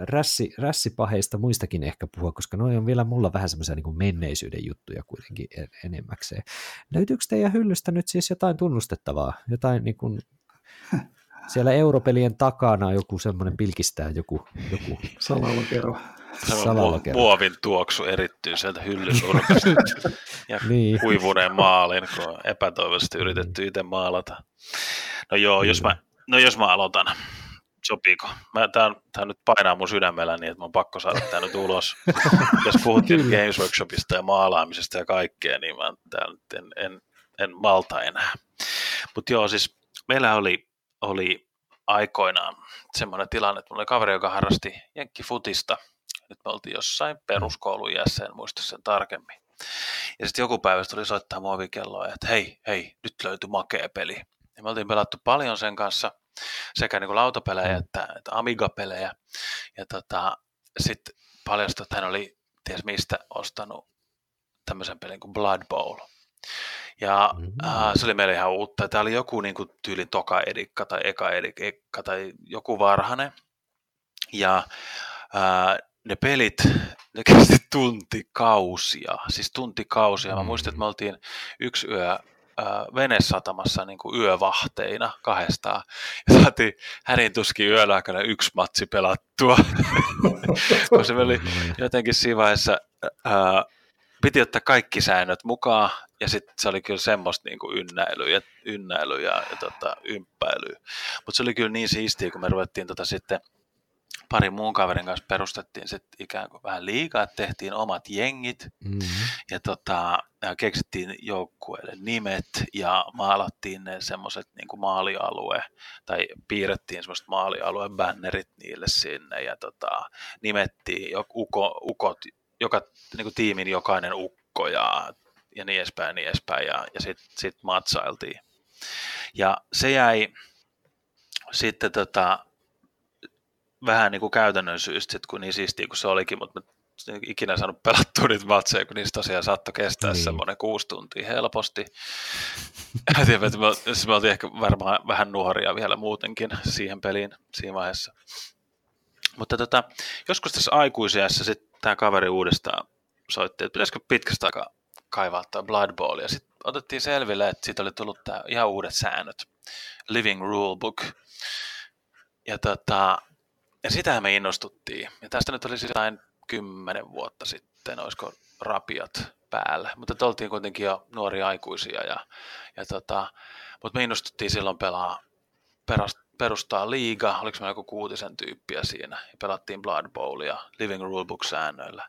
rässi, rässipaheista muistakin ehkä puhua, koska noin on vielä mulla vähän semmoisia niin menneisyyden juttuja kuitenkin enemmäkseen. Löytyykö teidän hyllystä nyt siis jotain tunnustettavaa? Jotain niin kuin, siellä europelien takana joku semmoinen pilkistää joku... joku Salalokero. Muovin tuoksu erittyy sieltä hyllysurkasta ja niin. kuivuneen maalin, kun on epätoivoisesti yritetty itse maalata. No joo, jos mä, no jos mä aloitan, sopiiko? Mä, tää, tää nyt painaa mun sydämellä niin, että mä on pakko saada tää nyt ulos. jos puhuttiin Games Workshopista ja maalaamisesta ja kaikkea, niin mä nyt en, en, en malta enää. Mutta joo, siis meillä oli oli aikoinaan semmoinen tilanne, että mulla oli kaveri, joka harrasti jenkkifutista. Nyt me oltiin jossain peruskoulun iässä, en muista sen tarkemmin. Ja sitten joku päivä tuli soittaa muovikelloa, että hei, hei, nyt löytyi makea peli. Ja me oltiin pelattu paljon sen kanssa, sekä niin kuin lautapelejä että, että Amiga-pelejä. Ja tota, sitten paljastui, että hän oli ties mistä ostanut tämmöisen pelin kuin Blood Bowl. Ja mm. äh, se oli meille ihan uutta. Tämä oli joku niin kuin, tyylin toka edikka tai eka edikka tai joku varhainen. Ja äh, ne pelit, ne kesti tuntikausia, siis tuntikausia. Mä muistan, että me oltiin yksi yö venesatamassa niin kuin yövahteina kahdestaan. Ja saatiin hänin tuskin yön aikana yksi matsi pelattua, kun se oli jotenkin siinä vaiheessa, ää, piti ottaa kaikki säännöt mukaan, ja sitten se oli kyllä semmoista niin kuin ynnäilyä, ynnäilyä ja, ja tota, ympäilyä. Mutta se oli kyllä niin siistiä, kun me ruvettiin tota sitten pari muun kaverin kanssa perustettiin sitten ikään kuin vähän liikaa, että tehtiin omat jengit mm-hmm. ja, tota, keksittiin joukkueille nimet ja maalattiin ne semmoiset niin maalialue tai piirrettiin semmoiset maalialueen bannerit niille sinne ja tota, nimettiin uko, ukot, joka niin kuin tiimin jokainen ukko ja, ja niin edespäin, niin edespäin ja, ja sitten sit matsailtiin. Ja se jäi sitten tota, vähän niin kuin käytännön syystä, sit, kun niin siistiä kuin se olikin, mutta mä en ikinä saanut pelattua niitä matseja, kun niistä tosiaan saattoi kestää niin. semmoinen kuusi tuntia helposti. Tiedän, että me, siis me oltiin ehkä varmaan vähän nuoria vielä muutenkin siihen peliin siinä vaiheessa. Mutta tota, joskus tässä aikuisiassa sitten tämä kaveri uudestaan soitti, että pitäisikö pitkästä aikaa kaivaa tämä Blood Bowl. Ja sitten otettiin selville, että siitä oli tullut tämä ihan uudet säännöt. Living Rule Book. Ja tota, ja sitä me innostuttiin. Ja tästä nyt olisi jotain kymmenen vuotta sitten, olisiko rapiat päällä. Mutta oltiin kuitenkin jo nuoria aikuisia. Ja, ja tota, mutta me innostuttiin silloin pelaa, perustaa liiga, oliko meillä joku kuutisen tyyppiä siinä, ja pelattiin Blood Bowlia Living Rulebook-säännöillä.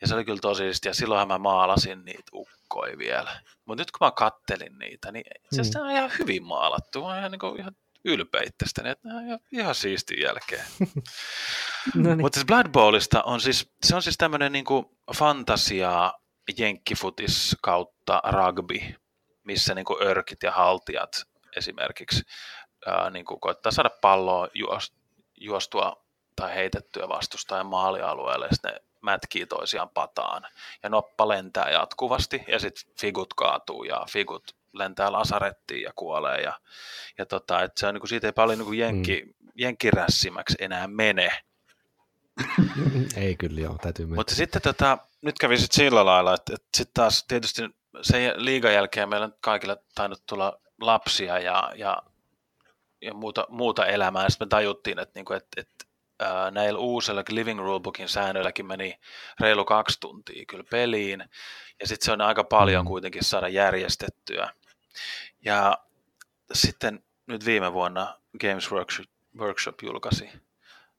Ja se oli kyllä tosi ja silloinhan mä maalasin niitä ukkoja vielä. Mutta nyt kun mä kattelin niitä, niin se mm. on ihan hyvin maalattu, on ihan, niin kuin, ihan ylpeitä tästä, niin että ihan, ihan siisti jälkeen. no niin. Mutta siis Blood Bowlista on siis, se on siis tämmöinen niin fantasia jenkkifutis kautta rugby, missä niin kuin örkit ja haltijat esimerkiksi ää, niin kuin koittaa saada palloa juostua tai heitettyä vastustajan maalialueelle, ja ne mätkii toisiaan pataan. Ja noppa lentää jatkuvasti, ja sitten figut kaatuu, ja figut lentää lasarettiin ja kuolee. Ja, ja tota, että se on, niin kuin, siitä ei paljon niin kuin jenki, mm. jenkirässimäksi enää mene. ei kyllä joo, täytyy mennä. Mutta sitten tota, nyt kävi sitten sillä lailla, että, että sitten taas tietysti sen liigan jälkeen meillä on kaikilla tainnut tulla lapsia ja, ja, ja muuta, muuta elämää. Sitten me tajuttiin, että, niin kuin, että, että näillä uusilla Living Rulebookin säännöilläkin meni reilu kaksi tuntia kyllä peliin, ja sitten se on aika paljon mm. kuitenkin saada järjestettyä. Ja sitten nyt viime vuonna Games Workshop, Workshop julkaisi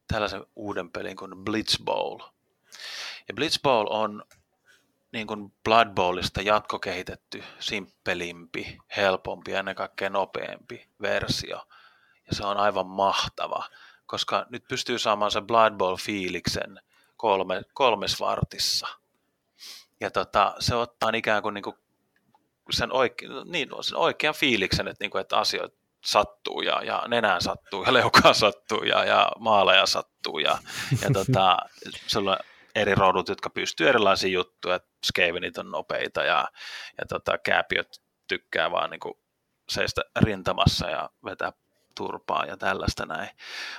tällaisen uuden pelin kuin Blitz Bowl. Ja Blitz Bowl on niin kuin Blood Bowlista jatkokehitetty, simppelimpi, helpompi ja ennen kaikkea nopeampi versio. Ja se on aivan mahtava, koska nyt pystyy saamaan sen Blood Bowl-fiiliksen kolme, kolmes vartissa. Ja tota, se ottaa ikään kuin, niin kuin sen, oike, niin, sen oikean fiiliksen, että, niin kuin, että asioita sattuu ja, ja nenään sattuu ja leukaan sattuu ja, ja maaleja sattuu ja, ja tota, sulla on eri rodut, jotka pystyy erilaisiin juttuja, että Skavenit on nopeita ja, ja tota, kääpiöt tykkää vaan niin kuin seistä rintamassa ja vetää turpaa ja tällaista näin.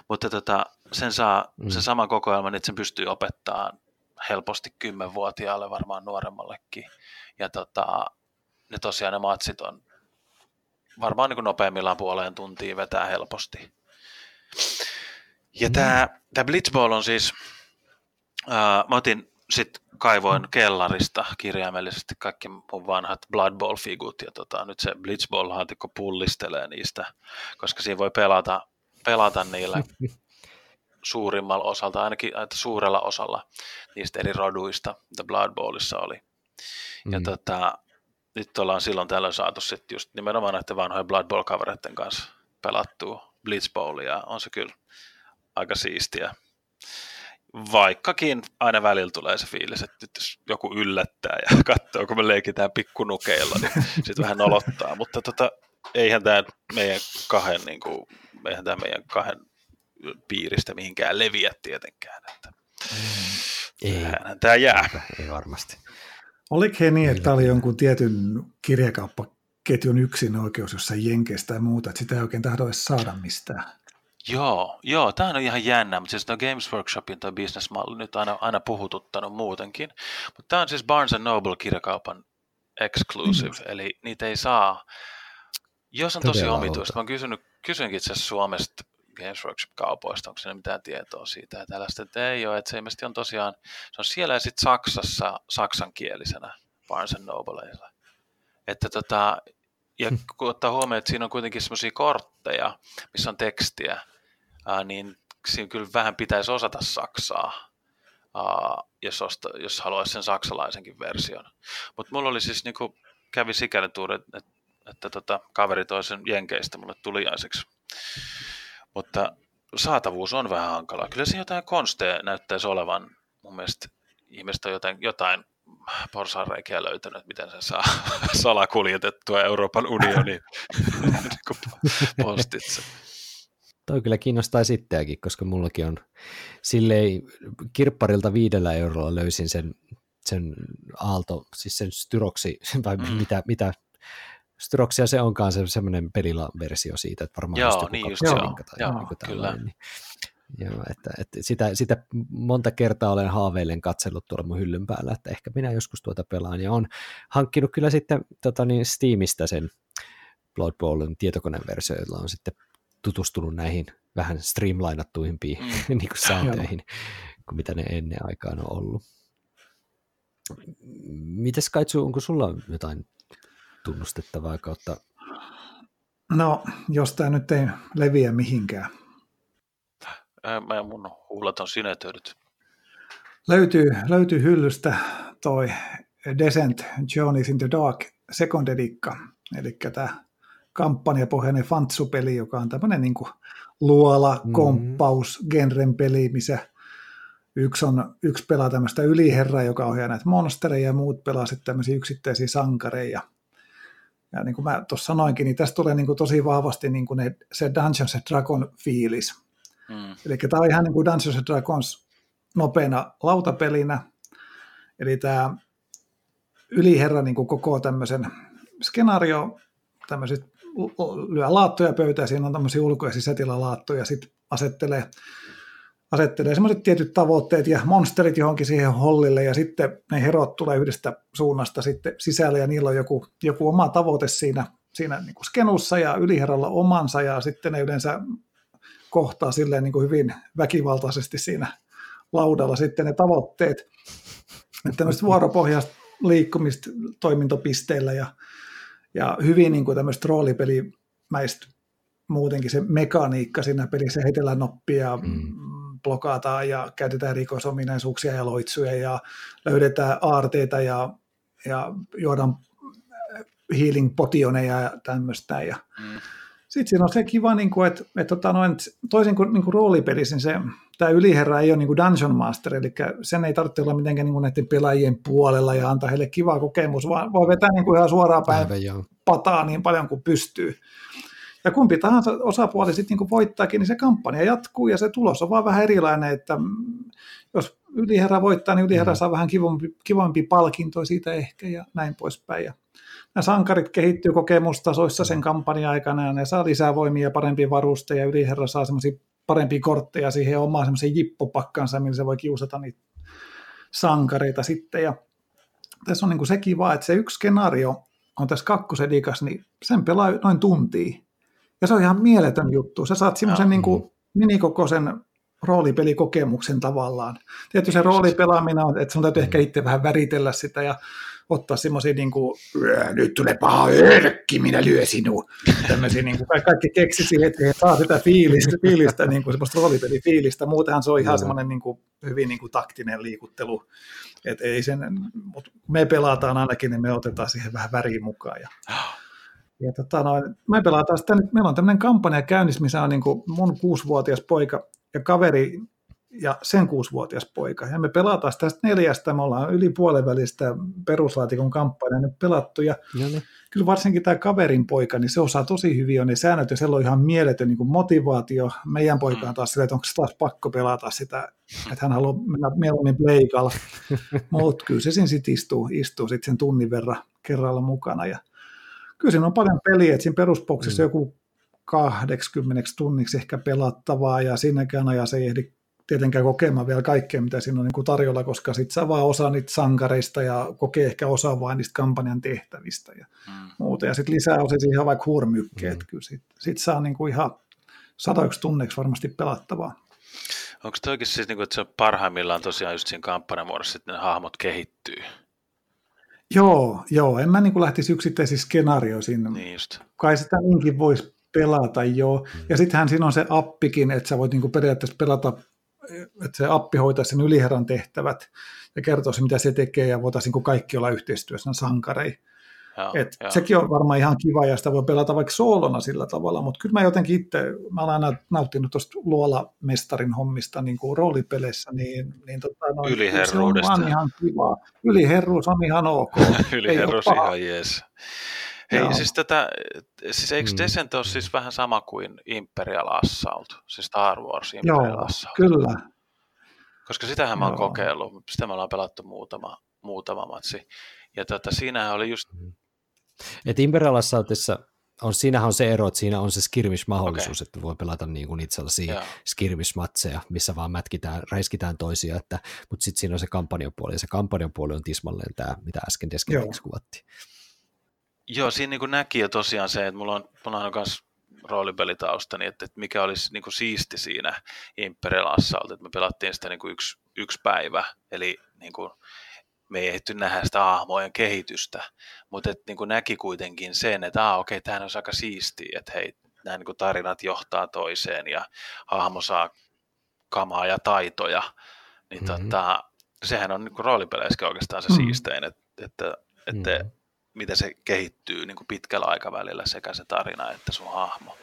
Mutta tota, sen saa, mm. se sama kokoelma, niin sen pystyy opettaa helposti kymmenvuotiaalle, varmaan nuoremmallekin. Ja tota, ne tosiaan ne matsit on varmaan niin kuin nopeimmillaan puoleen tuntiin vetää helposti. Ja mm. tämä, tämä Blitzball on siis, ää, mä otin sitten kaivoin kellarista kirjaimellisesti kaikki mun vanhat Blood Bowl-figut, ja tota, nyt se Blitzball-laatikko pullistelee niistä, koska siinä voi pelata, pelata niillä suurimmalla osalta, ainakin että suurella osalla niistä eri roduista, mitä Blood Bowlissa oli. Mm. Ja tota, nyt ollaan silloin tällöin saatu sitten just nimenomaan näiden vanhojen Blood Bowl-kavereiden kanssa pelattua Blitzbowlia, on se kyllä aika siistiä. Vaikkakin aina välillä tulee se fiilis, että nyt jos joku yllättää ja katsoo, kun me leikitään pikkunukeilla, niin sitten vähän nolottaa. Mutta tota, eihän tämä meidän kahden, niin kuin, eihän tämä meidän kahden piiristä mihinkään leviä tietenkään. Että ei. tämä jää. Ei varmasti. Oliko he niin, että oli jonkun tietyn kirjakauppaketjun yksin oikeus jossain Jenkeistä ja muuta, että sitä ei oikein tahdo edes saada mistään? Joo, joo, tämä on ihan jännä, mutta siis Games Workshopin tuo bisnesmalli nyt aina, aina puhututtanut muutenkin. Mutta tämä on siis Barnes Noble kirjakaupan exclusive, mm. eli niitä ei saa. Jos on tosi Todella omituista, mä oon kysynyt, kysyinkin itse asiassa Suomesta Games Workshop-kaupoista, onko siinä mitään tietoa siitä ja tällaista, että ei ole, että se ilmeisesti on tosiaan, se on siellä ja sitten Saksassa saksankielisenä Barnes Nobleilla. Että tota, ja kun ottaa huomioon, että siinä on kuitenkin semmoisia kortteja, missä on tekstiä, ää, niin siinä kyllä vähän pitäisi osata saksaa, ää, jos, osta, jos haluaisi sen saksalaisenkin version. Mutta mulla oli siis, niin kuin, kävi sikäli tuuri, että, että, tota, kaveri toisen jenkeistä mulle tuliaiseksi. Mutta saatavuus on vähän hankalaa. Kyllä siinä jotain konsteja näyttäisi olevan. Mun mielestä ihmiset on jotain, jotain porsaanreikiä löytänyt, miten se saa salakuljetettua Euroopan unioniin niin postitse. Toi kyllä kiinnostaa sittenkin, koska mullakin on silleen kirpparilta viidellä eurolla löysin sen, sen aalto, siis sen styroksi, vai mm. mitä, mitä styroksia se onkaan se semmoinen pelilaversio siitä, että varmaan joo, niin just joo, tai joo, niin kyllä. Niin, Joo, että, että sitä, sitä, monta kertaa olen haaveillen katsellut tuolla mun hyllyn päällä, että ehkä minä joskus tuota pelaan, ja on hankkinut kyllä sitten tota niin, Steamista sen Blood Bowlin tietokoneen versio, jolla on sitten tutustunut näihin vähän streamlainattuimpiin mm. niin kuin sääntöihin, kuin mitä ne ennen aikaan on ollut. Mites Kaitsu, onko sulla jotain tunnustettavaa kautta? No, jos tämä nyt ei leviä mihinkään, Mä mun huulat on sinetöidyt. Löytyy, löytyy hyllystä toi Descent Journeys in the Dark Second Edikka, eli tämä kampanjapohjainen Fantsu-peli, joka on tämmöinen niin luola, mm-hmm. komppaus, genren peli, missä yksi, on, yksi pelaa tämmöistä yliherraa, joka ohjaa näitä monstereja, ja muut pelaa sitten tämmöisiä yksittäisiä sankareja. Ja niin kuin mä tuossa sanoinkin, niin tästä tulee niin kuin tosi vahvasti niin kuin ne, se Dungeons and Dragon fiilis. Mm. Eli tämä on ihan niin kuin Dungeons and Dragons nopeana lautapelinä. Eli tämä yliherra niin kuin koko tämmöisen skenaario, tämmöiset lyö laattoja pöytään, siinä on tämmöisiä ulko- ja sisätilalaattoja, sitten asettelee, asettelee semmoiset tietyt tavoitteet ja monsterit johonkin siihen hollille, ja sitten ne herot tulee yhdestä suunnasta sitten sisälle, ja niillä on joku, joku oma tavoite siinä, siinä niin kuin skenussa, ja yliherralla omansa, ja sitten ne yleensä kohtaa silleen niin kuin hyvin väkivaltaisesti siinä laudalla sitten ne tavoitteet. Että tämmöistä vuoropohjaista liikkumista toimintopisteillä ja, ja hyvin niin kuin tämmöistä roolipelimäistä muutenkin se mekaniikka siinä pelissä, heitellään noppia, mm. Blokataan ja käytetään rikosominaisuuksia ja loitsuja ja löydetään aarteita ja, ja juodaan healing potioneja ja tämmöistä. Ja, mm sitten siinä on se kiva, niin kuin, että, että tota noin, toisin kuin, niin kuin roolipelissä, niin se, tämä yliherra ei ole niin kuin Dungeon Master, eli sen ei tarvitse olla mitenkään niin kuin näiden pelaajien puolella ja antaa heille kiva kokemus, vaan voi vetää niin kuin ihan suoraan päin Aivan, pataa niin paljon kuin pystyy. Ja kumpi tahansa osapuoli sitten niin voittaakin, niin se kampanja jatkuu ja se tulos on vaan vähän erilainen, että jos yliherra voittaa, niin yliherra mm. saa vähän kivampi, kivampi palkinto siitä ehkä ja näin poispäin. Ja nämä sankarit kehittyy kokemustasoissa sen kampanjan aikana ja ne saa lisää voimia ja parempia varusteja ja yliherra saa semmoisia parempia kortteja siihen omaan semmoisen jippopakkansa, millä se voi kiusata niitä sankareita sitten. Ja tässä on niin kuin se kiva, että se yksi skenaario on tässä kakkosedikas, niin sen pelaa noin tuntia. Ja se on ihan mieletön juttu. Sä saat semmoisen niin kuin minikokoisen roolipelikokemuksen tavallaan. Tietysti se roolipelaaminen on, että sun täytyy ehkä itse vähän väritellä sitä ja ottaa semmoisia niin kuin, nyt tulee paha örkki, minä lyö sinua. Tämmöisiä niin kuin, kaikki keksi siihen, että saa sitä fiilistä, fiilistä niin kuin semmoista roolipelifiilistä. Muutenhan se on ihan semmoinen niin kuin, hyvin niin kuin, taktinen liikuttelu. Et ei sen, mutta me pelataan ainakin, niin me otetaan siihen vähän väriä mukaan. Ja, ja tota, no, me pelataan sitä nyt, meillä on tämmöinen kampanja käynnissä, missä on niin kuin mun kuusivuotias poika ja kaveri ja sen kuusivuotias poika. Ja me pelataan tästä neljästä, me ollaan yli puolen välistä peruslaatikon kampanja nyt pelattu, ja niin. kyllä varsinkin tämä kaverin poika, niin se osaa tosi hyvin on ne säännöt, ja siellä on ihan mieletön niin motivaatio. Meidän poika on taas silleen, että onko se taas pakko pelata sitä, että hän haluaa mennä mieluummin pleikalla, mutta kyllä se siinä sitten istuu, istuu sit sen tunnin verran kerralla mukana, ja kyllä siinä on paljon peliä, että siinä perusboksissa mm. joku 80 tunniksi ehkä pelattavaa, ja sinnekään ajassa ei ehdi tietenkään kokemaan vielä kaikkea, mitä siinä on niin kuin tarjolla, koska sitten saa vaan osa niitä sankareista ja kokee ehkä osa vain niistä kampanjan tehtävistä ja mm. muuta. Ja sitten lisää osa ihan vaikka huormykkeet, mm. kyllä sitten sit saa niin kuin ihan satoiksi tunneiksi varmasti pelattavaa. Onko toikin siis, niin kuin, että se parhaimmillaan tosiaan just siinä kampanjamuodossa, että ne hahmot kehittyy? Joo, joo. En mä niin kuin lähtisi yksittäisiin skenaarioihin. Niin just. Kai sitä niinkin voisi pelata jo. Mm. Ja sittenhän siinä on se appikin, että sä voit niin kuin periaatteessa pelata, että se appi hoitaa sen yliherran tehtävät ja kertoo mitä se tekee ja voitaisiin niin kaikki olla yhteistyössä sankarei. Joo, Et joo. Sekin on varmaan ihan kiva ja sitä voi pelata vaikka soolona sillä tavalla, mutta kyllä mä jotenkin itse, mä olen aina nauttinut tuosta Luola-mestarin hommista niin kuin roolipeleissä, niin, niin tota, noin, Yliherruudesta. Se on ihan kiva. Yliherruus on ihan ok. Yliherruus ihan jees. Hei, Joo. siis, tätä, siis eikö mm. Descent ole siis vähän sama kuin Imperial Assault, siis Star Wars Imperial Joo, Assault? kyllä. Koska sitähän mä oon kokeillut, sitä me ollaan pelattu muutama, muutama matsi. Ja tota, siinähän oli just mm. Et Imperial Assaultissa on, siinähän on se ero, että siinä on se skirmish-mahdollisuus, okay. että voi pelata niin kuin niitä sellaisia skirmish-matseja, missä vaan mätkitään, räiskitään toisia, että, mutta sitten siinä on se kampanjapuoli, ja se kampanjapuoli on tismalleen tämä, mitä äsken Deskenteksi kuvattiin. Joo, siinä niin kuin näki jo tosiaan se, että mulla on, mulla on myös roolipelitausta, niin että, että mikä olisi niin kuin siisti siinä Imperial Assault, että me pelattiin sitä niin kuin yksi, yksi päivä, eli niin kuin, me ei ehditty nähdä sitä hahmojen kehitystä, mutta et, niin kuin näki kuitenkin sen, että ah, okei, tämähän on aika siistiä, että hei, nämä niin kuin tarinat johtaa toiseen ja hahmo saa kamaa ja taitoja, niin mm-hmm. tota, sehän on niin kuin roolipeleissäkin oikeastaan se mm-hmm. siistein, että, että, että mm-hmm. miten se kehittyy niin kuin pitkällä aikavälillä sekä se tarina että sun hahmo.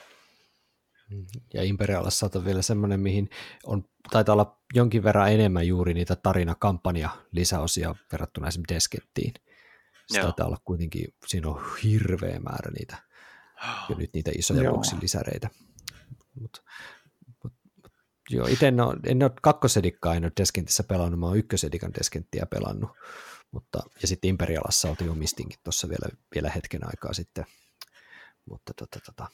Ja Imperialassa on vielä semmoinen, mihin on, taitaa olla jonkin verran enemmän juuri niitä tarinakampanja lisäosia verrattuna esimerkiksi Deskettiin. Se taitaa olla kuitenkin, siinä on hirveä määrä niitä, jo nyt niitä isoja lisäreitä. Mut, mut, mut, joo, itse en ole, en ole kakkosedikkaa en ole Deskentissä pelannut, mä oon ykkösedikan Deskenttiä pelannut, mutta, ja sitten Imperialassa oltiin omistinkin tuossa vielä, vielä hetken aikaa sitten, mutta tota, tota,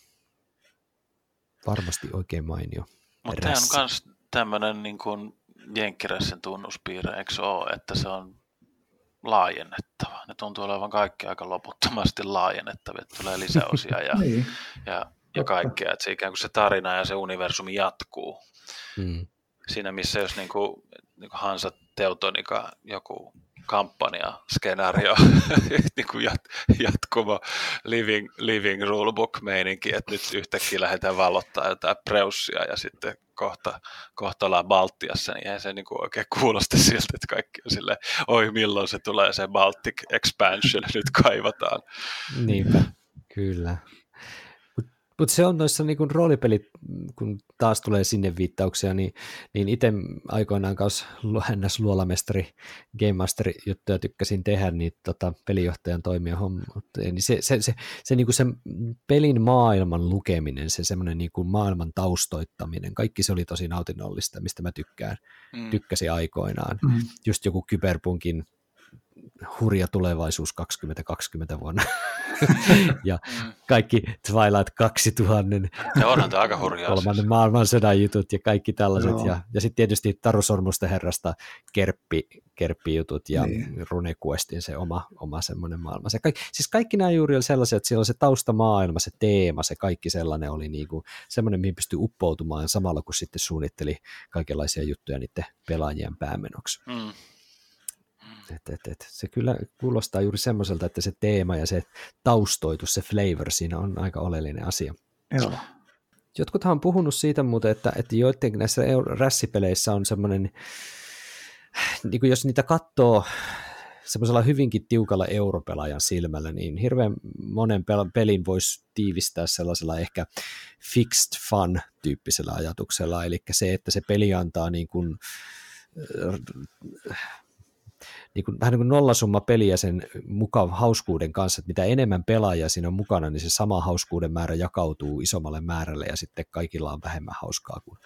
varmasti oikein mainio. Mutta tämä on myös tämmöinen niin kuin Jenkkiressen tunnuspiirre, eikö ole, että se on laajennettava. Ne tuntuu olevan kaikki aika loputtomasti laajennettavia, että tulee lisäosia ja, niin. ja, ja kaikkea, että se ikään kuin se tarina ja se universumi jatkuu. Hmm. Siinä missä jos niin kuin, niin kuin Hansa Teutonika joku kampanja, skenaario, niin kuin jat, jatkuva living, living rulebook meininki, että nyt yhtäkkiä lähdetään valottaa jotain preussia ja sitten kohta, kohta ollaan Baltiassa, niin eihän se niin kuin oikein kuulosta siltä, että kaikki on silleen, oi milloin se tulee se Baltic Expansion, nyt kaivataan. Niinpä, kyllä. Mutta se on noissa niin roolipelit, kun taas tulee sinne viittauksia, niin, niin itse aikoinaan kanssa hännäs luolamestari, Game Master juttuja tykkäsin tehdä, niin tota, pelijohtajan toimia homma. Niin se, se, se, se, niin se pelin maailman lukeminen, se semmoinen niin maailman taustoittaminen, kaikki se oli tosi nautinnollista, mistä mä tykkään, mm. tykkäsin aikoinaan. Mm. Just joku kyberpunkin hurja tulevaisuus 2020 vuonna. ja mm. kaikki Twilight 2000. Ja onhan tämä aika hurjaa. Kolmannen siis. maailmansodan jutut ja kaikki tällaiset. Joo. Ja, ja sitten tietysti Taru Sormusten herrasta kerppi, kerppijutut ja niin. RuneQuestin se oma, oma semmoinen maailma. Se kaikki, siis kaikki nämä juuri oli sellaisia, että siellä on se taustamaailma, se teema, se kaikki sellainen oli niinku semmoinen, mihin pystyi uppoutumaan samalla, kun sitten suunnitteli kaikenlaisia juttuja niiden pelaajien päämenoksi. Mm. Et, et, et, se kyllä kuulostaa juuri semmoiselta, että se teema ja se taustoitus, se flavor siinä on aika oleellinen asia. Joo. Jotkuthan on puhunut siitä muuten, että, että joidenkin näissä rässipeleissä on semmoinen, niin kuin jos niitä katsoo semmoisella hyvinkin tiukalla europelaajan silmällä, niin hirveän monen pelin voisi tiivistää sellaisella ehkä fixed fun tyyppisellä ajatuksella, eli se, että se peli antaa niin kuin niin kuin, vähän niin kuin nollasumma peliä sen mukaan hauskuuden kanssa, että mitä enemmän pelaajia siinä on mukana, niin se sama hauskuuden määrä jakautuu isommalle määrälle ja sitten kaikilla on vähemmän hauskaa, kuin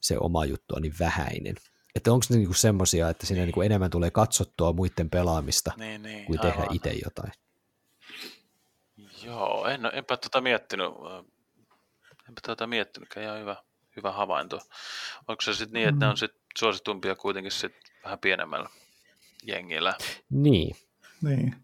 se oma juttu on niin vähäinen. Että onko ne niinku semmoisia, että siinä niinku enemmän tulee katsottua muiden pelaamista niin, niin, kuin tehdä itse jotain? Joo, en, enpä tuota miettinyt. Enpä tuota miettinyt, ihan hyvä, hyvä havainto. Onko se sitten niin, että mm. ne on sit suositumpia kuitenkin sit vähän pienemmällä jengillä? Niin. Niin.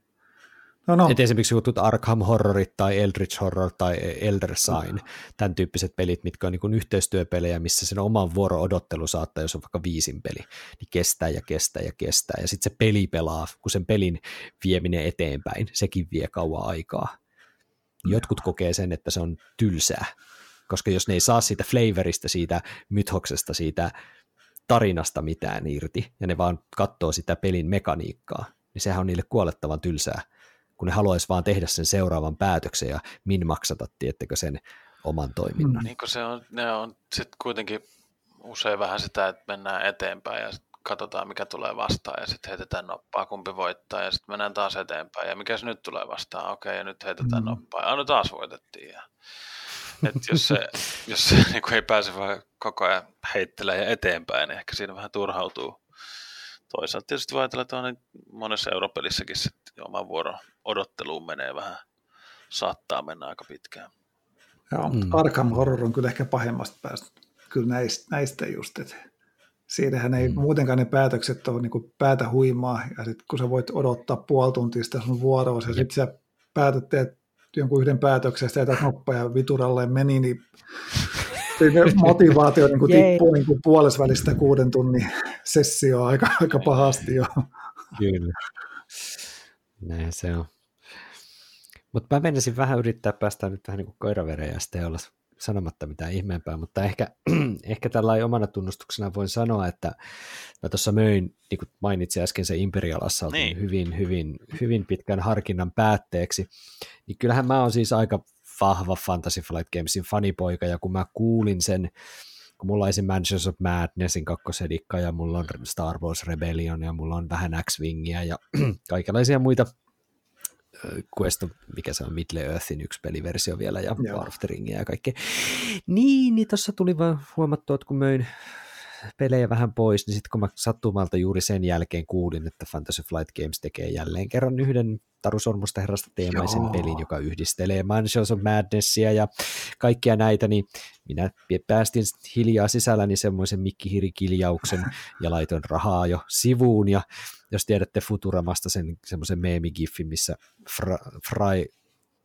No, no. Et esimerkiksi jutut Arkham Horrorit tai Eldritch Horror tai Elder Sign, tämän tyyppiset pelit, mitkä on niin yhteistyöpelejä, missä sen oman vuoro odottelu saattaa, jos on vaikka viisin peli, niin kestää ja kestää ja kestää. Ja sitten se peli pelaa, kun sen pelin vieminen eteenpäin, sekin vie kauan aikaa. Jotkut kokee sen, että se on tylsää, koska jos ne ei saa siitä flavorista, siitä mythoksesta, siitä tarinasta mitään irti, ja ne vaan katsoo sitä pelin mekaniikkaa, niin sehän on niille kuolettavan tylsää kun ne haluaisi vaan tehdä sen seuraavan päätöksen ja min maksata, tiettekö sen oman toiminnan. Niin se on, ne on sitten kuitenkin usein vähän sitä, että mennään eteenpäin ja katsotaan mikä tulee vastaan ja sitten heitetään noppaa, kumpi voittaa ja sitten mennään taas eteenpäin ja mikä se nyt tulee vastaan, okei ja nyt heitetään mm. noppaa ja no taas voitettiin. Ja, et jos se, jos se niin ei pääse vaan koko ajan heittelemään eteenpäin, niin ehkä siinä vähän turhautuu toisaalta tietysti voi ajatella, että on monessa europelissäkin sitten oma vuoro odotteluun menee vähän, saattaa mennä aika pitkään. Joo, mm. Arkham Horror on kyllä ehkä pahemmasta päästä. Kyllä näistä, näistä just, että siinähän ei mm. muutenkaan ne päätökset ole niin päätä huimaa, ja sitten kun sä voit odottaa puoli tuntia sitä sun vuoroa, ja sitten sä päätät teet jonkun yhden päätöksen, ja sitä noppa ja vituralle meni, niin motivaatio niin kuin tippuu niin kuin puolesvälistä kuuden tunnin sessio aika, aika pahasti jo. Kyllä. Näin se on. Mutta mä menisin vähän yrittää päästä nyt vähän niin kuin koiravereen ja sitten olla sanomatta mitään ihmeempää, mutta ehkä, ehkä tällä omana tunnustuksena voin sanoa, että mä tuossa möin, niin kuin mainitsin äsken se Imperial Assault niin. hyvin, hyvin, hyvin pitkän harkinnan päätteeksi, niin kyllähän mä oon siis aika vahva Fantasy Flight Gamesin fanipoika, ja kun mä kuulin sen, kun mulla on esim. Mansions of Madnessin kakkosedikka, ja mulla on Star Wars Rebellion, ja mulla on vähän X-Wingia, ja kaikenlaisia muita Quest, mikä se on, Middle Earthin yksi peliversio vielä, ja War of the Ringia ja kaikkea. Niin, niin tuossa tuli vaan huomattua, että kun möin pelejä vähän pois, niin sitten kun mä sattumalta juuri sen jälkeen kuulin, että Fantasy Flight Games tekee jälleen kerran yhden Taru Sormusta herrasta teemaisen Joo. pelin, joka yhdistelee Mansions of Madnessia ja kaikkia näitä, niin minä päästin hiljaa sisälläni semmoisen mikkihirikiljauksen ja laitoin rahaa jo sivuun ja jos tiedätte Futuramasta sen semmoisen meemigiffin, missä Fry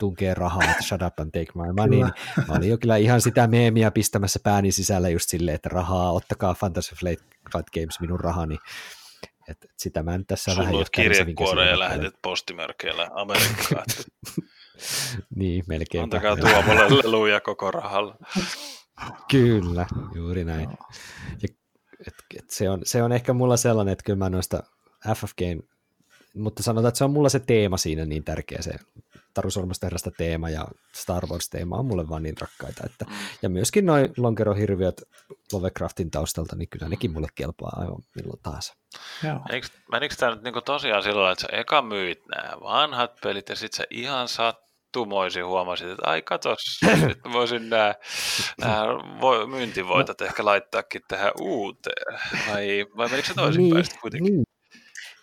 tunkee rahaa, että shut up and take my money, niin mä olin jo kyllä ihan sitä meemiä pistämässä pääni sisällä just silleen, että rahaa, ottakaa Fantasy Flight, Flight Games minun rahani. Et, et sitä mä nyt tässä Sulla vähän jo kirjekuoreen ja lähetet postimörkeillä Amerikkaan. niin, melkein. Antakaa Tuomolle leluja koko rahalla. Kyllä, juuri näin. Ja, et, et se, on, se on ehkä mulla sellainen, että kyllä mä noista FFGn, mutta sanotaan, että se on mulla se teema siinä niin tärkeä, se Taru Sormusterrasta teema ja Star Wars teema on mulle vaan niin rakkaita. Että, ja myöskin noin lonkerohirviöt Lovecraftin taustalta, niin kyllä nekin mulle kelpaa aivan milloin taas. Menikö, menikö tämä nyt niinku tosiaan sillä että sä eka myit nämä vanhat pelit ja sitten sä ihan sattumoisin huomasit, että ai katos, nyt voisin nämä, nämä myyntivoitot ehkä laittaakin tähän uuteen. Vai, vai menikö se toisinpäin niin, kuitenkin? Niin.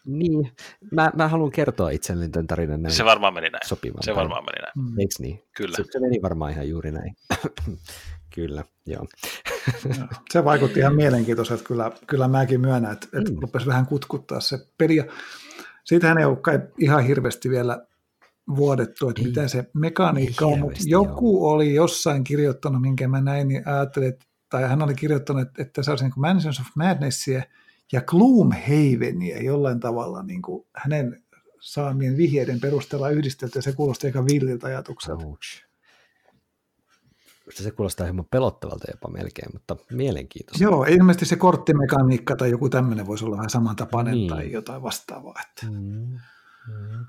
Niin, mä, mä haluan kertoa itselleni tämän tarinan näin. Se varmaan meni näin. Sopivan se varmaan meni näin. Mm. Eikö niin? Kyllä. Se, se meni varmaan ihan juuri näin. kyllä, joo. se vaikutti ihan mielenkiintoiselta. Kyllä, kyllä mäkin myönnän, että, että mm. rupesi vähän kutkuttaa se peli. Ja siitähän ei ole kai ihan hirveästi vielä vuodettu, että ei, mitä se mekaniikka on, mutta joku joo. oli jossain kirjoittanut, minkä mä näin, niin ajattelin, että, tai hän oli kirjoittanut, että, että se olisi niin kuin Mansions of Madnessia, ja Gloomhavenia jollain tavalla niin kuin hänen saamien vihjeiden perusteella yhdistelty, ja se kuulosti aika villiltä ajatukselta. Ouch. Se kuulostaa hieman pelottavalta jopa melkein, mutta mielenkiintoista. Joo, ilmeisesti se korttimekaniikka tai joku tämmöinen voisi olla vähän samantapainen niin. tai jotain vastaavaa. Että. Mm. Mm.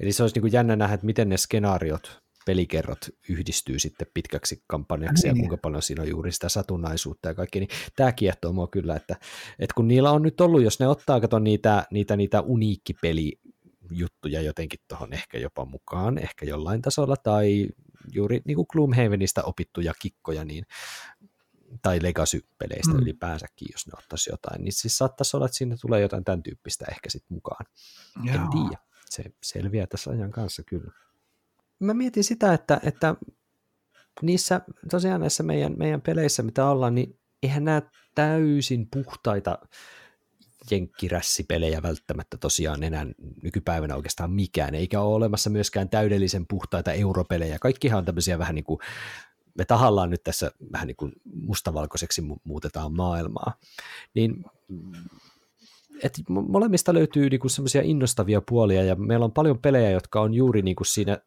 Eli se olisi niin kuin jännä nähdä, että miten ne skenaariot pelikerrot yhdistyy sitten pitkäksi kampanjaksi niin. ja kuinka paljon siinä on juuri sitä satunnaisuutta ja kaikki, niin tämä kiehtoo mua kyllä, että, että kun niillä on nyt ollut, jos ne ottaa kato niitä, niitä, niitä uniikkipeli juttuja jotenkin tuohon ehkä jopa mukaan, ehkä jollain tasolla, tai juuri niin kuin Gloomhavenista opittuja kikkoja, niin tai Legacy-peleistä mm. ylipäänsäkin, jos ne ottaisi jotain, niin siis saattaisi olla, että siinä tulee jotain tämän tyyppistä ehkä sitten mukaan. Joo. En tiedä, se selviää tässä ajan kanssa kyllä mä mietin sitä, että, että niissä, tosiaan näissä meidän, meidän peleissä, mitä ollaan, niin eihän nämä täysin puhtaita jenkkirässipelejä välttämättä tosiaan enää nykypäivänä oikeastaan mikään, eikä ole olemassa myöskään täydellisen puhtaita europelejä. Kaikkihan on tämmöisiä vähän niin kuin, me tahallaan nyt tässä vähän niin kuin mustavalkoiseksi muutetaan maailmaa. Niin et molemmista löytyy niinku semmoisia innostavia puolia ja meillä on paljon pelejä, jotka on juuri niinku siinä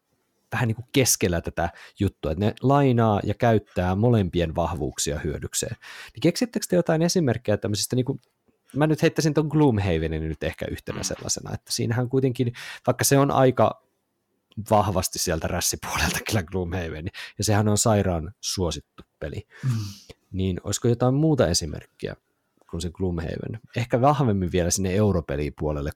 vähän niin kuin keskellä tätä juttua, että ne lainaa ja käyttää molempien vahvuuksia hyödykseen. Niin keksittekö te jotain esimerkkejä tämmöisistä, niin kuin, mä nyt heittäisin tuon Gloomhavenin nyt ehkä yhtenä mm. sellaisena, että siinähän kuitenkin, vaikka se on aika vahvasti sieltä rässipuolelta kyllä Gloomhaven, ja sehän on sairaan suosittu peli, mm. niin olisiko jotain muuta esimerkkiä kuin se Gloomhaven? Ehkä vahvemmin vielä sinne europelipuolelle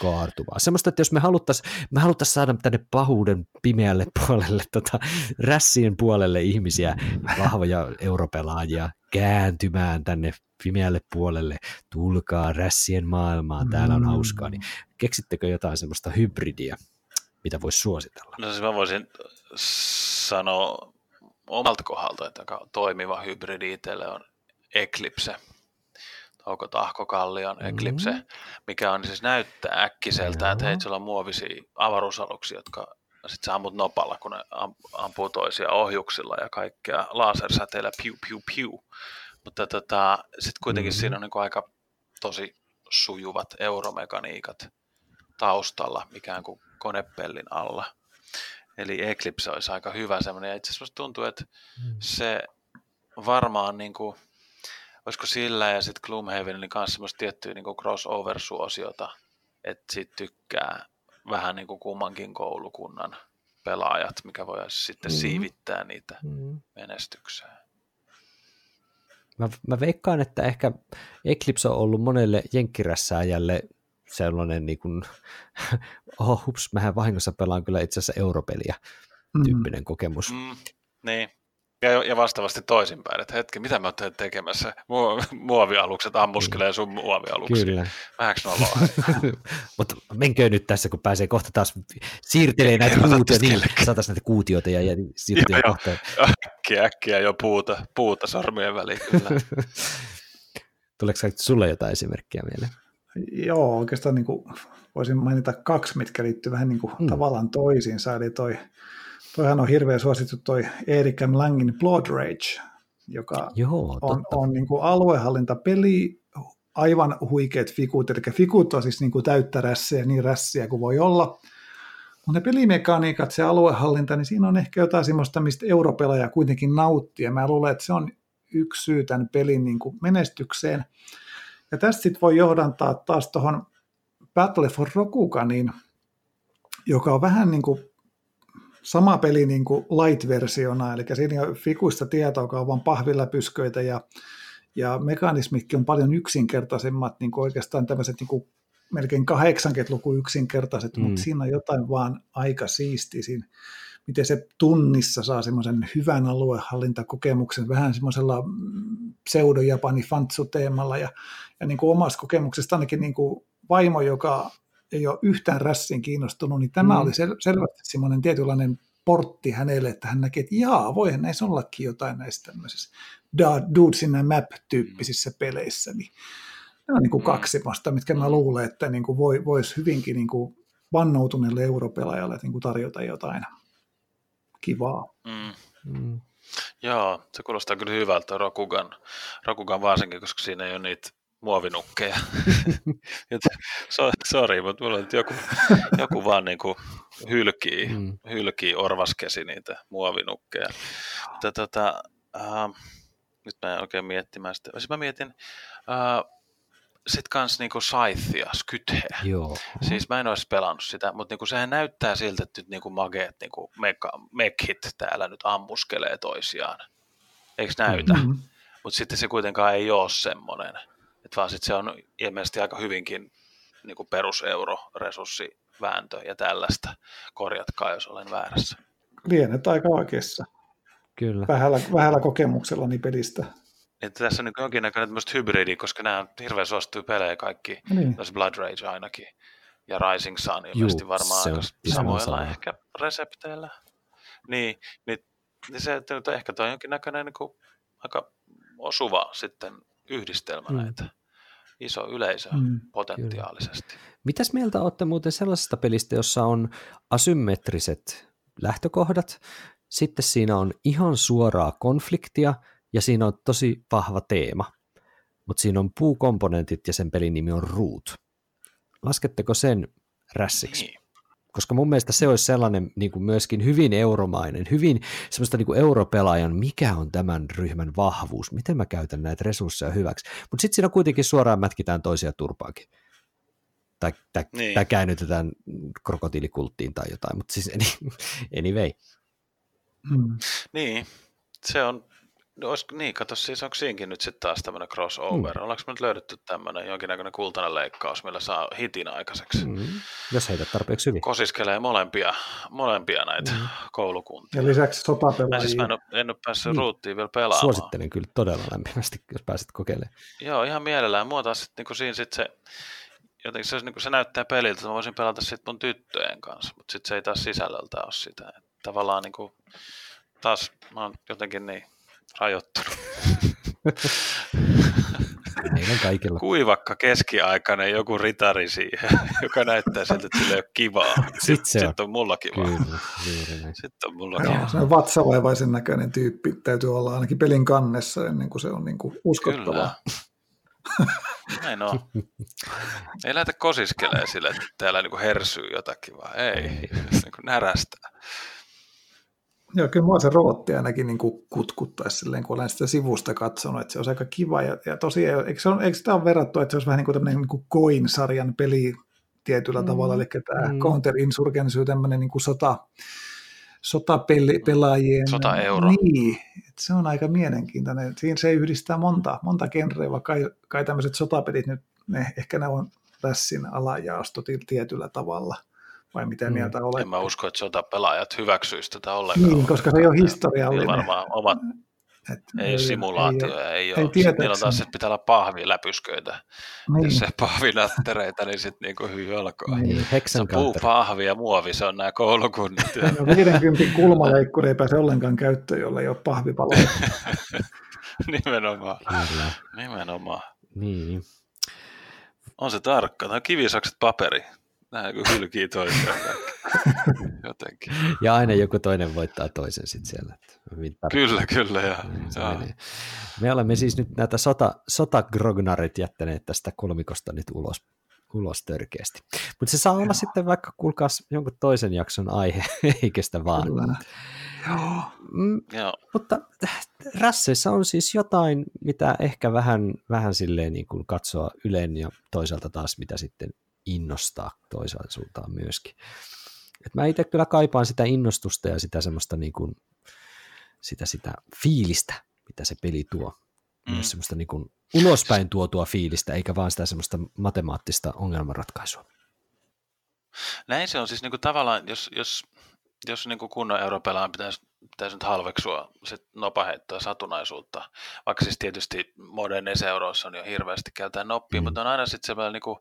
kaartuvaa. Semmoista, että jos me haluttaisiin me haluttais saada tänne pahuuden pimeälle puolelle, tota, rässien puolelle ihmisiä, vahvoja europelaajia, kääntymään tänne pimeälle puolelle, tulkaa rässien maailmaan, täällä on hauskaa, niin keksittekö jotain semmoista hybridiä, mitä voisi suositella? No siis mä voisin sanoa omalta kohdalta, että toimiva hybridi itselle on Eclipse. Touko Tahkokallion mm-hmm. Eclipse, mikä on siis näyttää äkkiseltä, että hei, sulla on muovisia avaruusaluksia, jotka sitten sä ammut nopalla, kun ne ampuu toisia ohjuksilla ja kaikkea lasersäteillä piu piu piu. Mutta tota, sitten kuitenkin mm-hmm. siinä on niin aika tosi sujuvat euromekaniikat taustalla, mikään kuin konepellin alla. Eli Eclipse olisi aika hyvä semmoinen, ja itse asiassa tuntuu, että mm. se varmaan niin kuin, olisiko sillä ja sitten Gloomhavenilla kanssa semmoista tiettyä niin crossover-suosiota, että siitä tykkää vähän niin kuin kummankin koulukunnan pelaajat, mikä voi sitten mm. siivittää niitä mm. menestykseen. Mä, mä veikkaan, että ehkä Eclipse on ollut monelle jenkkirässääjälle sellainen niin kuin, oh, hups, mähän vahingossa pelaan kyllä itse asiassa europeliä tyyppinen mm. kokemus. Mm, niin, ja, ja vastaavasti toisinpäin, että hetki, mitä mä oon tekemässä? Muovialukset ammuskelee sun muovialuksia. Kyllä. Vähäks noloa. Mutta menkö nyt tässä, kun pääsee kohta taas siirtelee näitä kuutioita, niin saataisiin näitä kuutioita ja, ja siirtyy kohta. Äkkiä, äkkiä jo puuta, puuta sormien väliin kyllä. Tuleeko sulle jotain esimerkkiä mieleen? Joo, oikeastaan niin kuin voisin mainita kaksi, mitkä liittyy vähän niin kuin hmm. tavallaan toisiinsa. Eli toi Toihan on hirveän suosittu toi Erik M. Langin Blood Rage, joka Joo, on, on niin kuin aluehallintapeli, aivan huikeat fikut, eli fikut on siis niin kuin täyttä rässiä, niin rässiä kuin voi olla. Mutta ne pelimekaniikat, se aluehallinta, niin siinä on ehkä jotain sellaista, mistä europelaaja kuitenkin nauttii, ja mä luulen, että se on yksi syy tämän pelin niin kuin menestykseen. Ja tästä sitten voi johdantaa taas tuohon Battle for Rokuganiin, joka on vähän niin kuin sama peli niin kuin light-versiona, eli siinä on fikuista tietoa, joka on vain pahvilla pysköitä ja, ja mekanismitkin on paljon yksinkertaisemmat, niin kuin oikeastaan tämmöiset niin kuin melkein 80-luku yksinkertaiset, mm. mutta siinä on jotain vaan aika siistiä siinä, miten se tunnissa saa semmoisen hyvän aluehallintakokemuksen, vähän semmoisella pseudo-japani fantsu-teemalla ja, ja niin kuin omasta kokemuksesta ainakin niin kuin vaimo, joka ei ole yhtään rässin kiinnostunut, niin tämä mm. oli sel- selvästi semmoinen tietynlainen portti hänelle, että hän näki, että jaa, voihan näissä ollakin jotain näissä tämmöisissä Dudes in a Map-tyyppisissä peleissä, niin ne on niin kuin mm. kaksi vasta, mitkä mä mm. luulen, että niin kuin voi, voisi hyvinkin niin kuin vannoutuneelle europelaajalle niin kuin tarjota jotain kivaa. Mm. Mm. Joo, se kuulostaa kyllä hyvältä Rokugan, Rokugan varsinkin, koska siinä ei ole niitä muovinukkeja. Sori, mutta mulla on joku, joku vaan niin kuin hylkii, mm. hylkii orvaskesi niitä muovinukkeja. Mutta tota, uh, nyt mä en oikein miettimään sitä. Siis mä mietin, uh, sit kans niinku Scythea, Skytheä. Joo. Siis mä en olisi pelannut sitä, mutta niinku sehän näyttää siltä, että nyt niinku mageet niinku mekhit täällä nyt ammuskelee toisiaan. Eikö näytä? Mm-hmm. Mutta sitten se kuitenkaan ei ole semmoinen et vaan sit se on ilmeisesti aika hyvinkin niin kuin peruseuro-resurssivääntö ja tällaista. Korjatkaa, jos olen väärässä. Lienet aika oikeassa. Kyllä. Vähällä, vähällä kokemuksellani pelistä. Että tässä on niin jonkinnäköinen tämmöistä hybridi, koska nämä on hirveän suosittuja pelejä kaikki, niin. Blood Rage ainakin, ja Rising Sun ilmeisesti Juu, varmaan aika samoilla ehkä resepteillä. Niin, niin niin se, että nyt ehkä toi on jonkinnäköinen niin kuin, aika osuva sitten yhdistelmä mm. näitä iso yleisö mm, potentiaalisesti. Kyllä. Mitäs mieltä olette muuten sellaisesta pelistä, jossa on asymmetriset lähtökohdat, sitten siinä on ihan suoraa konfliktia ja siinä on tosi vahva teema, mutta siinä on puukomponentit ja sen pelin nimi on Root. Lasketteko sen rässiksi? Niin koska mun mielestä se olisi sellainen niin kuin myöskin hyvin euromainen, hyvin semmoista niin kuin europelaajan, mikä on tämän ryhmän vahvuus, miten mä käytän näitä resursseja hyväksi. Mutta sitten siinä kuitenkin suoraan mätkitään toisia turpaakin. Tai, tai, niin. tai käännytetään krokotiilikulttiin tai jotain, mutta siis anyway. Mm. Niin, se on No olisiko, niin, kato siis onko siinkin nyt sitten taas tämmöinen crossover? Mm. Ollaanko me nyt löydetty tämmöinen jonkinnäköinen kultainen leikkaus, millä saa hitin aikaiseksi? Mm. Jos heitä tarpeeksi hyvin. Kosiskelee molempia, molempia näitä mm. koulukuntia. Ja lisäksi sotapelaajia. Siis mä en ole, en ole päässyt mm. ruuttiin vielä pelaamaan. Suosittelen kyllä todella lämpimästi, jos pääset kokeilemaan. Joo, ihan mielellään. Mua taas sitten niin siinä sitten se, jotenkin se, niin se näyttää peliltä, että mä voisin pelata sitten mun tyttöjen kanssa, mutta sitten se ei taas sisällöltä ole sitä. Että tavallaan niin kuin, taas mä oon jotenkin niin rajoittunut. Meillä kaikilla. Kuivakka keskiaikainen joku ritari siihen, joka näyttää siltä, että sillä ei ole kivaa. Sitten se Sitten on mulla kivaa. Kyllä, Sitten on mulla kivaa. Se on vatsavaivaisen näköinen tyyppi. Täytyy olla ainakin pelin kannessa ennen kuin se on niin kuin uskottavaa. Kyllä. Näin on. Ei lähdetä kosiskelemaan sille, että täällä niin hersyy jotakin, vaan ei, ei. niin kuin närästää. Joo, kyllä mua se rootti ainakin niin kuin kutkuttaisi silleen, kun olen sitä sivusta katsonut, että se on aika kiva. Ja, ja tosiaan, eikö, se on, eikö sitä ole verrattu, että se olisi vähän niin kuin tämmöinen niin kuin Coin-sarjan peli tietyllä mm. tavalla, eli tämä mm. Counter Insurgency, tämmöinen niin kuin sota, sotapelaajien... Sota-euro. Niin, että se on aika mielenkiintoinen. Siinä se yhdistää monta, monta genreä, vaikka kai, kai tämmöiset sotapelit nyt, ne, ehkä ne on tässin alajaosto tietyllä tavalla – vai mitä mm. mieltä olet? En mä usko, että sotapelaajat hyväksyisi tätä ollenkaan. Niin, koska se ei ole historiallinen. varmaan omat, et ei, ei simulaatio, ei, ei, ei ole. Ei niillä on taas, että pitää olla pahviläpysköitä. Niin. Jos se pahvilättereitä, niin sitten niinku hyvin alkaa. Niin, se on puu, pahvi ja muovi, se on nämä koulukunnat. no, 50 kulmaleikkuri ei pääse ollenkaan käyttöön, jolle ei ole pahvipaloja. Nimenomaan. Kyllä. Nimenomaan. Niin. On se tarkka. Tämä on kivisakset paperi nämä hylkii toisiaan jotenkin. Ja aina joku toinen voittaa toisen sitten siellä. Kyllä, kyllä. Ja, ja. Me olemme siis nyt näitä sota, sotagrognarit jättäneet tästä kolmikosta nyt ulos, ulos törkeästi. Mutta se saa olla Joo. sitten vaikka, kuulkaas, jonkun toisen jakson aihe, eikä sitä vaan. Kyllä. Joo. Mm, Joo. Mutta rasseissa on siis jotain, mitä ehkä vähän, vähän silleen niin kuin katsoa Ylen ja toisaalta taas mitä sitten innostaa toisaalta suuntaan myöskin. Et mä itse kyllä kaipaan sitä innostusta ja sitä semmoista niin kuin, sitä, sitä fiilistä, mitä se peli tuo. Mm. Myös semmoista niin kuin ulospäin tuotua fiilistä, eikä vaan sitä semmoista matemaattista ongelmanratkaisua. Näin se on siis niin kuin tavallaan, jos, jos, jos niin kuin kunnon europelaan pitäisi pitäisi nyt halveksua sit nopaheittoa satunaisuutta, vaikka siis tietysti moderneissa euroissa on jo hirveästi käytetään noppia, mm. mutta on aina sitten semmoisia niinku,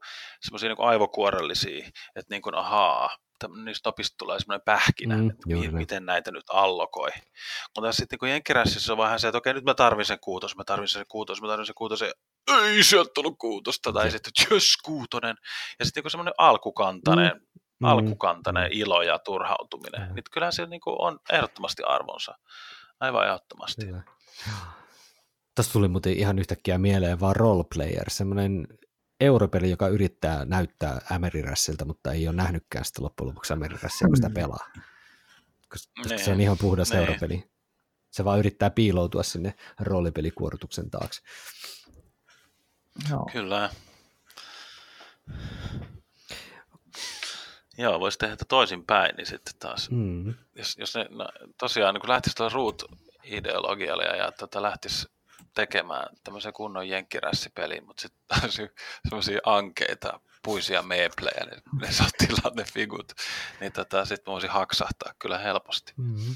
niinku aivokuorellisia, että niin kuin ahaa, niistä nopista tulee semmoinen pähkinä, mm, että mi- miten näitä nyt allokoi. Mutta sitten niin Jenkkirässissä on vähän se, että okei, nyt mä tarvin sen kuutos, mä tarvin sen kuutos, mä tarvin sen kuutos, ei sieltä tullut kuutosta, tai sitten, jös, kuutonen. Ja sitten niin semmoinen alkukantainen, mm mm. alkukantainen ilo ja turhautuminen. Mm. Niin kyllähän se niin on ehdottomasti arvonsa. Aivan ehdottomasti. Kyllä. Tässä tuli muuten ihan yhtäkkiä mieleen vaan roleplayer, semmoinen europeli, joka yrittää näyttää Amerirässiltä, mutta ei ole nähnytkään sitä loppujen lopuksi Amerirässiä, kun sitä mm. pelaa. Koska ne. se on niin. ihan puhdas ne. Niin. europeli. Se vaan yrittää piiloutua sinne roolipelikuorutuksen taakse. Joo. Kyllä. Joo, voisi tehdä toisin päin, niin sitten taas. Mm. Jos, jos ne no, tosiaan niin lähtisi tuolla root-ideologialle ja, ja tota, lähtisi tekemään tämmöisen kunnon jenkkirässipeliin, mutta sitten semmoisia ankeita, puisia meeplejä, niin ne saa tilaa ne figut, niin tota, sitten voisi haksahtaa kyllä helposti. Mm-hmm.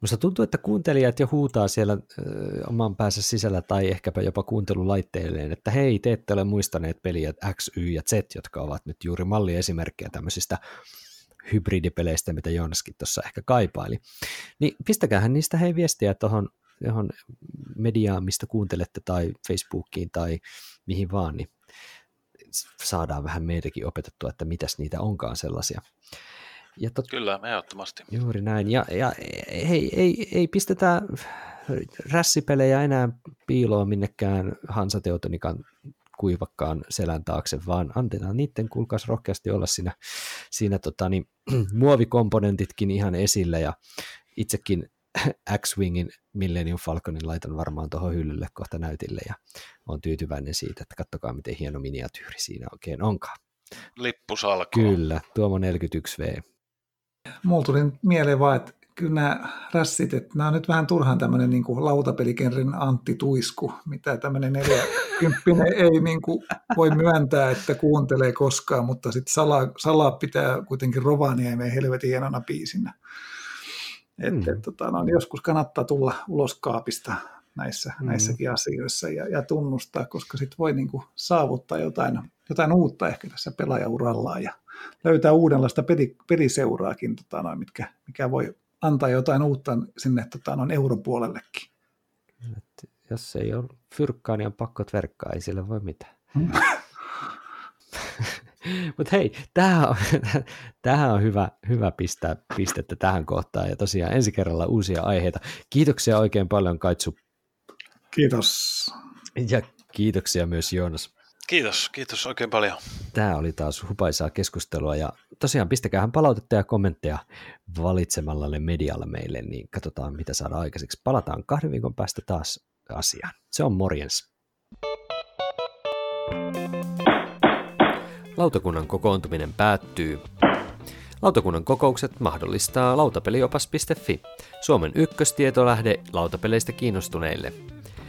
Musta tuntuu, että kuuntelijat jo huutaa siellä ö, oman päänsä sisällä tai ehkäpä jopa kuuntelulaitteilleen, että hei, te ette ole muistaneet peliä X, Y ja Z, jotka ovat nyt juuri malliesimerkkejä tämmöisistä hybridipeleistä, mitä Joonaskin tuossa ehkä kaipaili. Niin pistäkäähän niistä hei viestiä tuohon johon mediaan, mistä kuuntelette, tai Facebookiin tai mihin vaan, niin saadaan vähän meidänkin opetettua, että mitäs niitä onkaan sellaisia. Ja tot... Kyllä, ehdottomasti. Juuri näin. Ja, ja hei, ei, ei pistetä rässipelejä enää piiloon minnekään Hansa Teotonikan kuivakkaan selän taakse, vaan antetaan niiden kuulkaas rohkeasti olla siinä, siinä tota, niin, muovikomponentitkin ihan esillä ja itsekin X-Wingin Millennium Falconin laitan varmaan tuohon hyllylle kohta näytille ja on tyytyväinen siitä, että kattokaa miten hieno miniatyyri siinä oikein onkaan. Lippusalko. Kyllä, Tuomo 41V. Mulla tuli mieleen vaan, että kyllä nämä rässit, että nämä on nyt vähän turhaan tämmöinen niin kuin lautapelikenrin Antti Tuisku, mitä tämmöinen 40 ei niin kuin voi myöntää, että kuuntelee koskaan, mutta sitten salaa, salaa pitää kuitenkin Rovaniemen helvetin hienona biisinä. Että, mm. tota, no, niin joskus kannattaa tulla ulos kaapista näissä, mm. näissäkin asioissa ja, ja tunnustaa, koska sitten voi niin kuin saavuttaa jotain, jotain uutta ehkä tässä pelaajaurallaan ja löytää uudenlaista peli, peliseuraakin, tota, no, mitkä, mikä voi antaa jotain uutta sinne tota, noin euron puolellekin. Et jos ei ole fyrkkaa, niin on pakko verkkaa, ei sille voi mitään. Mm. Mutta hei, tämähän on, tämähän on hyvä, hyvä pistää pistettä tähän kohtaan ja tosiaan ensi kerralla uusia aiheita. Kiitoksia oikein paljon Kaitsu. Kiitos. Ja kiitoksia myös Joonas. Kiitos, kiitos oikein paljon. Tämä oli taas hupaisaa keskustelua ja tosiaan pistäkäähän palautetta ja kommentteja valitsemallalle medialle meille, niin katsotaan mitä saadaan aikaiseksi. Palataan kahden viikon päästä taas asiaan. Se on morjens. Lautakunnan kokoontuminen päättyy. Lautakunnan kokoukset mahdollistaa lautapeliopas.fi, Suomen ykköstietolähde lautapeleistä kiinnostuneille.